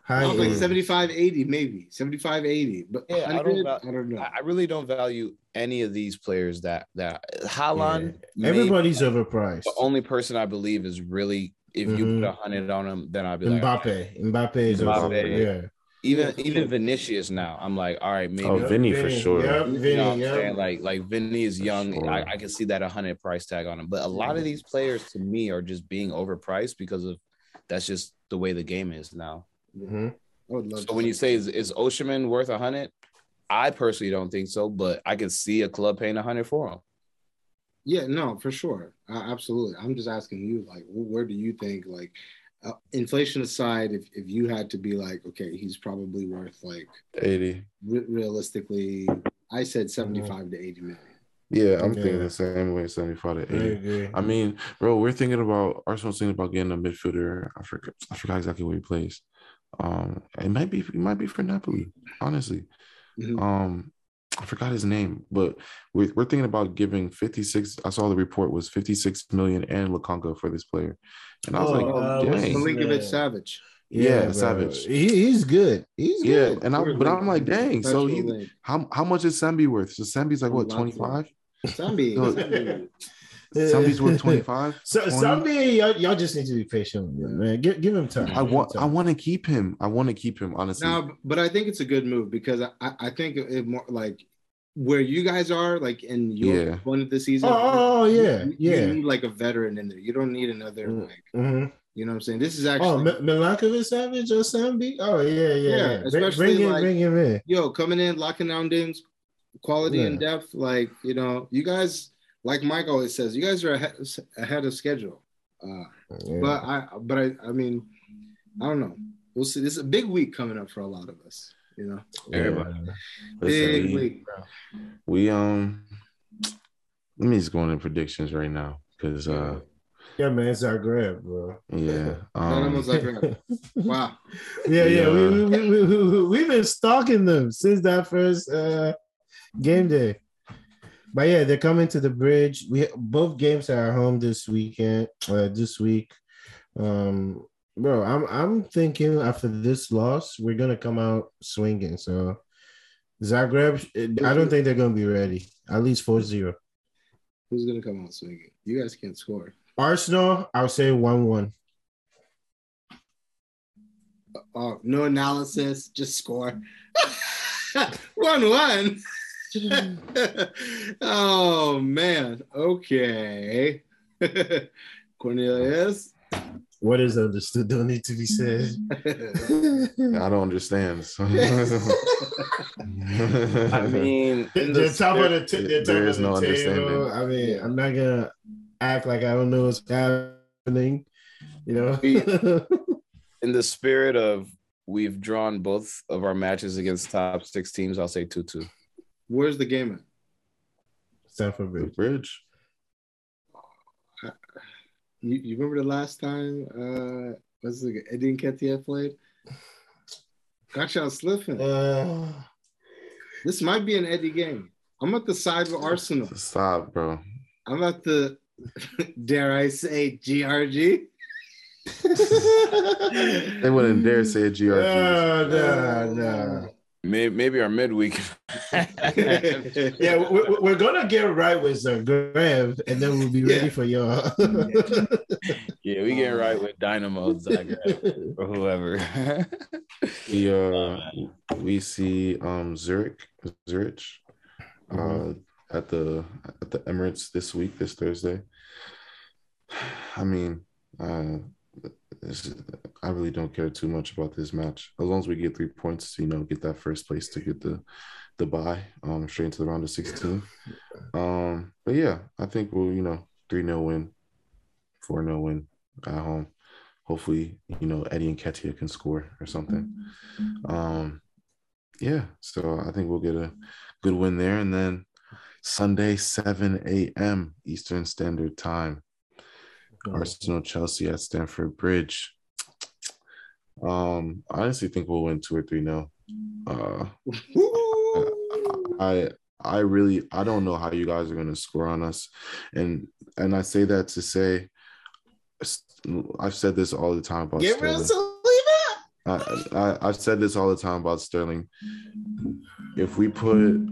High I like 80s. 75, 80, maybe 75, 80. But Yeah, I don't val- I don't know. I I really don't value any of these players that that Haaland. Yeah. Everybody's overpriced. the only person I believe is really if you Mhm. put a hundred on him, then I'd be like, all right. Mbappe. Mbappe is Mbappe. over. Yeah. even even Vinicius now. I'm like, all right, maybe. Oh, Yep, Vinny for sure. Yep, You Vinny, know what I'm yep. saying? Like, like Vinny is young. Sure. I, I can see that a hundred price tag on him. But a lot of these players to me are just being overpriced because of that's just the way the game is now. Mhm. I would love So when you say is, is Osimhen worth a hundred, I personally don't think so, but I can see a club paying a hundred for him. Yeah, no, for sure. Uh, absolutely. I'm just asking you, like, where do you think, like, uh, inflation aside, if, if you had to be like, okay, he's probably worth, like, 80. re- realistically, I said 75 to 80 million. Yeah, I'm Yeah. thinking the same way, 75 to 80. agree. I mean, bro, we're thinking about Arsenal's thinking about getting a midfielder. I forgot, I forgot exactly where he plays. Um, it might be, it might be for Napoli, honestly. Mhm. Um, I forgot his name, but we're, we're thinking about giving 56. I saw the report was 56 million and Lokonga for this player, and I was Oh, like, uh, what's dang, his Milinkovic? Savage. Yeah, bro. Savage. He, he's good. He's yeah, good. and I, but I'm like, dang. So he, how how much is Sambi worth? So Sambi's like what, 25? Sambi. No. Sambi. Sambi's worth 25. So 20? someday y'all, y'all just need to be patient with him, man. Give, give him time. I Give him want I want to keep him. I want to keep him. Honestly, No, but I think it's a good move because I, I I think it more like where you guys are, like in your Yeah. point of the season. Oh, oh, oh, yeah, you, yeah. You need like a veteran in there. You don't need another Mm. like Mhm. you know what I'm saying. This is Oh, actually M- Milinkovic Savage or Sambi? Oh yeah, yeah. Yeah, yeah. Bring- especially bring him, like- bring him in. yo coming in, locking down games, quality and depth. Like you know, you guys like Mike always says, you guys are ahead, ahead of schedule. Uh, Yeah. But I but I I mean I don't know. We'll see. This is a big week coming up for a lot of us. You know, Everybody. Listen, big we, week. we um, let me just go into predictions right now because uh, yeah, man, Zagreb, bro. yeah, Dynamo um, Wow. Yeah, yeah. Yeah. We, we, we, we, we, we've been stalking them since that first uh, game day. But yeah, they're coming to the bridge. We both games are at home this weekend, uh, this week. Um, bro, I'm I'm thinking after this loss, we're gonna come out swinging. So Zagreb, I don't think they're gonna be ready. At least 4-0. Who's gonna come out swinging? You guys can't score. Arsenal, I'll say 1-1. Oh, no analysis, just score. one one. oh man. Okay. Cornelius. What is understood don't need to be said. I don't understand. So. I mean, in the the top of the, t- the top there of is the no table. understanding. I mean, I'm not gonna act like I don't know what's happening, You know. In the spirit of we've drawn both of our matches against top six teams, I'll say two two. Where's the game at? Stamford The Bridge. bridge. You, you remember the last time uh what's it Eddie Nketiah played? Got y'all slipping. Uh, This might be an Eddie game. I'm at the side of Arsenal. Stop, bro. I'm at the dare I say GRG. They wouldn't dare say GRG. no, no, no. Maybe, maybe our midweek. Yeah, we're, we're gonna get right with Zagreb, and then we'll be ready Yeah. for y'all. yeah, we get right with Dynamo Zagreb or whoever. We uh we see um Zurich Zurich uh at the at the Emirates this week this Thursday. I mean, uh this is, I really don't care too much about this match. As long as we get three points, you know, get that first place to get the the bye um straight into the round of 16. Um but yeah, I think we'll, you know, 3-0 win, 4-0 win at home. Hopefully, you know, Eddie Nketiah can score or something. Um, yeah, so I think we'll get a good win there. And then Sunday, 7 a.m. Eastern Standard Time, Arsenal Chelsea at Stamford Bridge. Um, I honestly think we'll win two or three nil. Uh, I I really I don't know how you guys are gonna score on us, and and I say that to say, I've said this all the time about Gabriel Sterling. I, I I've said this all the time about Sterling. If we put,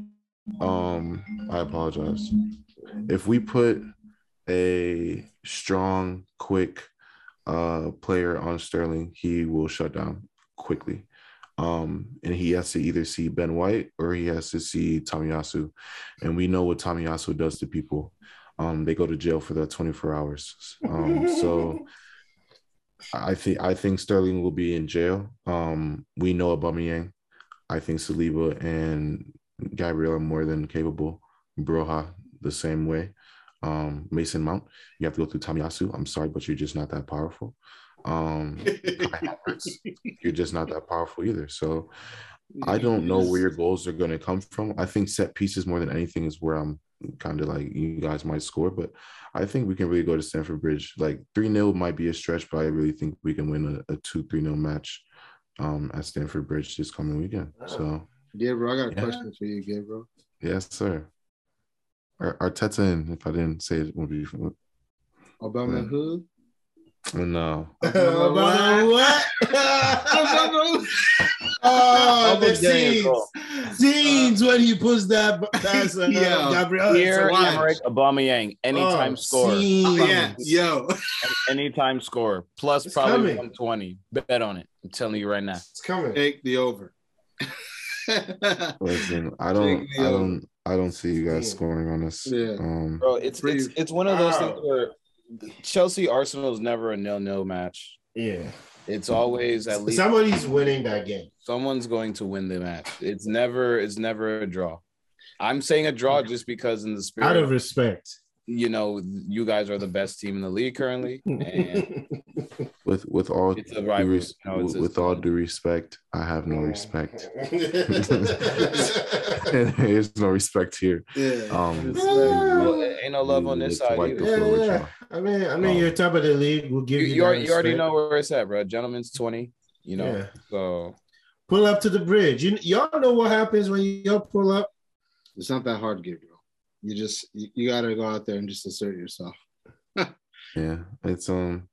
um, I apologize. If we put a strong, quick, uh, player on Sterling, he will shut down quickly. Um, and he has to either see Ben White or he has to see Tomiyasu, and we know what Tomiyasu does to people. Um, they go to jail for that 24 hours. Um, so. I think I think Sterling will be in jail. Um, we know Aubameyang. I think Saliba and Gabriel are more than capable. Broha the same way. Um, Mason Mount, you have to go through Tomiyasu. I'm sorry, but you're just not that powerful. Um, you're just not that powerful either. So I don't know where your goals are going to come from. I think set pieces more than anything is where I'm kind of like you guys might score, but I think we can really go to Stamford Bridge. Like 3 0 might be a stretch, but I really think we can win a, a 2 3 0 match um, at Stamford Bridge this coming weekend. So, Gabriel, I got a Yeah. question for you, Gabriel. yes, sir. Ar- Arteta in, if I didn't say it, would be Obama Yeah. who? no. About what? Obama. oh, the Almost getting a scenes, goal. scenes when he puts that pass on uh, Yeah. Gabriel. Here, watch. Aubameyang, anytime Oh, score, scenes. yeah, yo. anytime score, plus It's probably coming. 120. Bet on it. I'm telling you right now. It's coming. Take the over. Listen, I don't, I don't, I don't see you guys scoring on us. Yeah. Um, Bro, it's it's it's one of those things where Chelsea Arsenal is never a nil nil match. Yeah. It's always at least Somebody's winning that game. someone's going to win the match. It's never it's never a draw. I'm saying a draw just because in the spirit, Out of respect. You know, you guys are the best team in the league currently, and with with all it's a due rivalry. res- You know, it's, with it's all due respect, I have no respect. There's no respect here. Yeah. Um, Well, ain't no love on this side. either. floor with yeah. I mean, I mean, Um, you're top of the league. We'll give You, you. you, that already, you already know where it's at, bro. Gentlemen's twenty. You know, Yeah. so Pull up to the bridge. You y'all know what happens when y'all pull up. It's not that hard, to Gabriel. You just you, you gotta go out there and just assert yourself. Yeah, it's um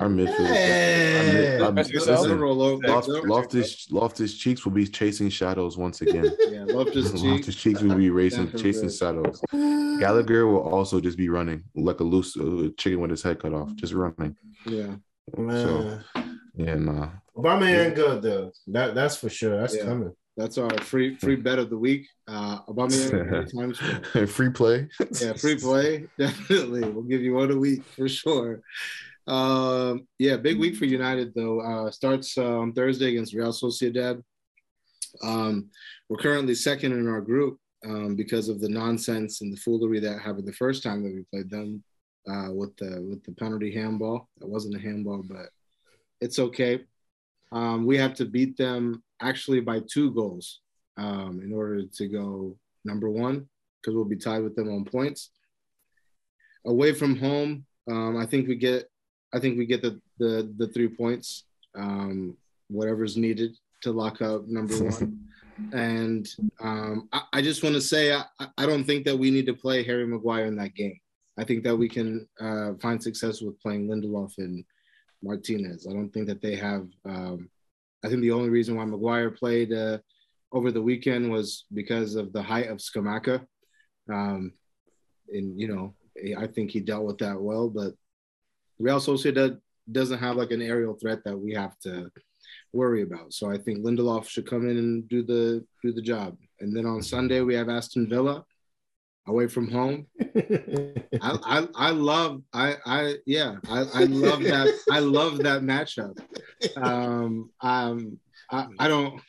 our midfield. Yeah. our mid- Best our- listen. Loft, Loftus Loftus Cheeks will be chasing shadows once again. Yeah, Loftus Cheek. Loftus Cheeks will be racing, chasing shadows. Gallagher will also just be running like a loose uh, chicken with his head cut off, just running. Yeah. Man. Yeah, nah. Obama ain't good though. That that's for sure. That's Yeah. coming. That's our free free bet of the week. Uh Aubameyang times. Free play. Yeah, free play. Definitely. We'll give you one a week for sure. Um, yeah, big week for United though. Uh starts uh, on Thursday against Real Sociedad. Um, we're currently second in our group um, because of the nonsense and the foolery that happened the first time that we played them. uh, with the with the penalty handball. That wasn't a handball, but it's okay. Um, we have to beat them actually by two goals um, in order to go number one because we'll be tied with them on points. Away from home, um, I think we get I think we get the the, the three points, um, whatever's needed to lock up number one. and um, I, I, just want to say I, I don't think that we need to play Harry Maguire in that game. I think that we can uh, find success with playing Lindelof and Martinez. I don't think that they have. Um, I think the only reason why Maguire played uh, over the weekend was because of the height of Scamacca. Um, and you know, I think he dealt with that well. But Real Sociedad doesn't have like an aerial threat that we have to worry about. So I think Lindelof should come in and do the do the job. And then on Sunday we have Aston Villa away from home. I, I, I love I I yeah I, I love that I love that matchup. Um um I, I don't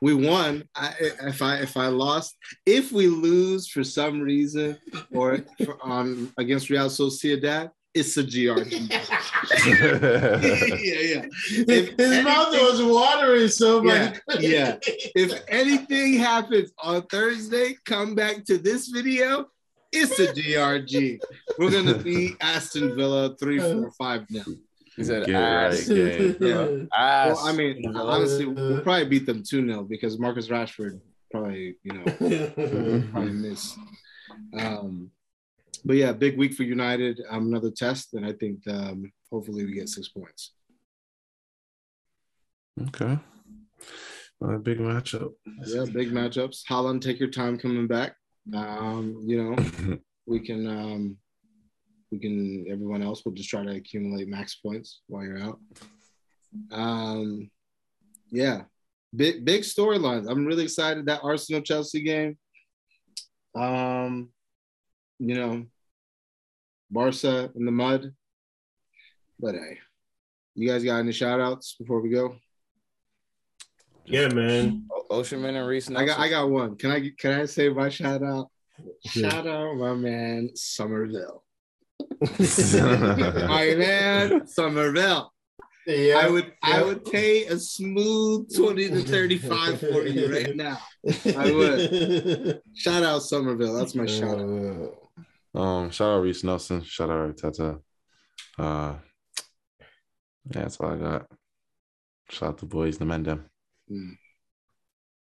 we won I, if I if I lost if we lose for some reason or for, um against Real Sociedad it's a GRG. yeah, yeah. If His anything, mouth was watering so much. Yeah, yeah. If anything happens on Thursday, come back to this video. It's a GRG. We're gonna beat Aston Villa three, four, five now. He said, ass. Right, yeah. Well, I mean, honestly, we'll probably beat them 2 0 because Marcus Rashford probably, you know, probably miss. Um, but yeah, big week for United. Um, another test, and I think um, hopefully we get six points. Okay. Uh, big matchup. Yeah, big matchups. Haaland, take your time coming back. Um, you know, we can um, we can everyone else will just try to accumulate max points while you're out. Um, yeah, big big storylines. I'm really excited that Arsenal Chelsea game. Um, you know, Barca in the mud. But hey, you guys got any shout outs before we go? Yeah, man. Osimhen and Reese. I got I got one. Can I can I say my shout out? Shout out my man Summerville. my man Summerville. Yeah, I would yeah. I would pay a smooth 20 to 35 for you right now. I would. Shout out Summerville. That's my uh, shout out. Um, shout out Reiss Nelson. Shout out Tata. Uh, yeah, that's all I got. Shout out the boys, the men them. Mm.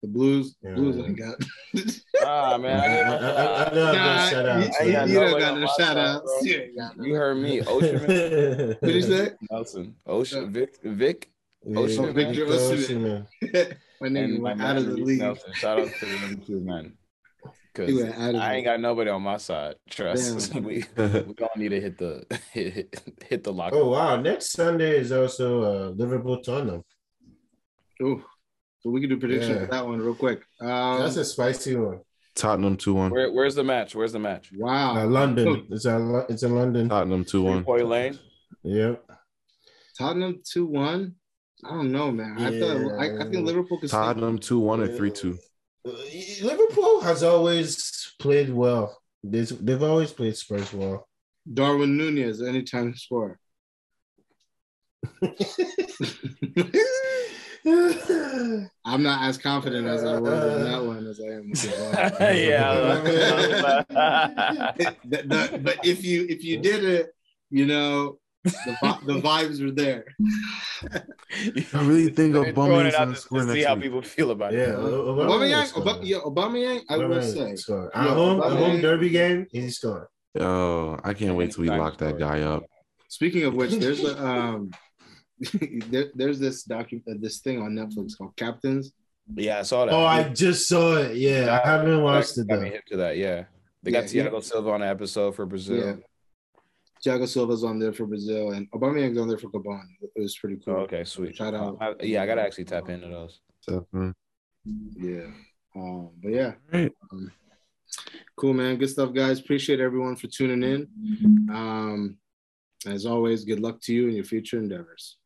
The Blues, yeah. Blues ain't got. ah man, I, I, I, know nah, shout out. You, you, you don't got no shout outs. You, heard me, Ocean. what did you say? Nelson, Ocean, Vic, Vic, Ocean, Victor Ocean. My name went out of the league. Nelson. Shout out to the two men. Cause I ain't got nobody on my side. Trust we we don't need to hit the hit, hit the lock. Oh wow! Next Sunday is also uh, Liverpool Tottenham. Oh, so we can do predictions yeah. for that one real quick. Um, That's a spicy one. Tottenham two one. Where, where's the match? Where's the match? Wow, uh, London. It's in it's in London. Tottenham two one. Point Lane. Yep. Tottenham two one. I don't know, man. Yeah. I thought I, I think Liverpool could. Tottenham two one or three two. Liverpool has always played well. They've always played Spurs well. Darwin Nunez, anytime score. I'm not as confident as I was in that one as I am. yeah, but, but if you if you did it, you know, the, the vibes are there. I really think Obama is going to score next See how people feel about yeah, it. Obama, Obama, yeah, Obama, I will say. Score. At home, a home derby game, he's scoring. Oh, I can't wait till we lock that guy up. Speaking of which, there's a um, there, there's this docu uh, this thing on Netflix called Captains. Yeah, I saw that. Oh, I just saw it. Yeah, I haven't watched it. Got me hip to that. Yeah, they got yeah, Thiago yeah. Silva on an episode for Brazil. Yeah. Thiago Silva's on there for Brazil, and Aubameyang's on there for Gabon. It was pretty cool. Oh, okay, sweet. Shout out. I, yeah, I gotta actually tap into those. Definitely. Yeah, um, but yeah, right. um, cool, man. Good stuff, guys. Appreciate everyone for tuning in. Um, as always, good luck to you in your future endeavors.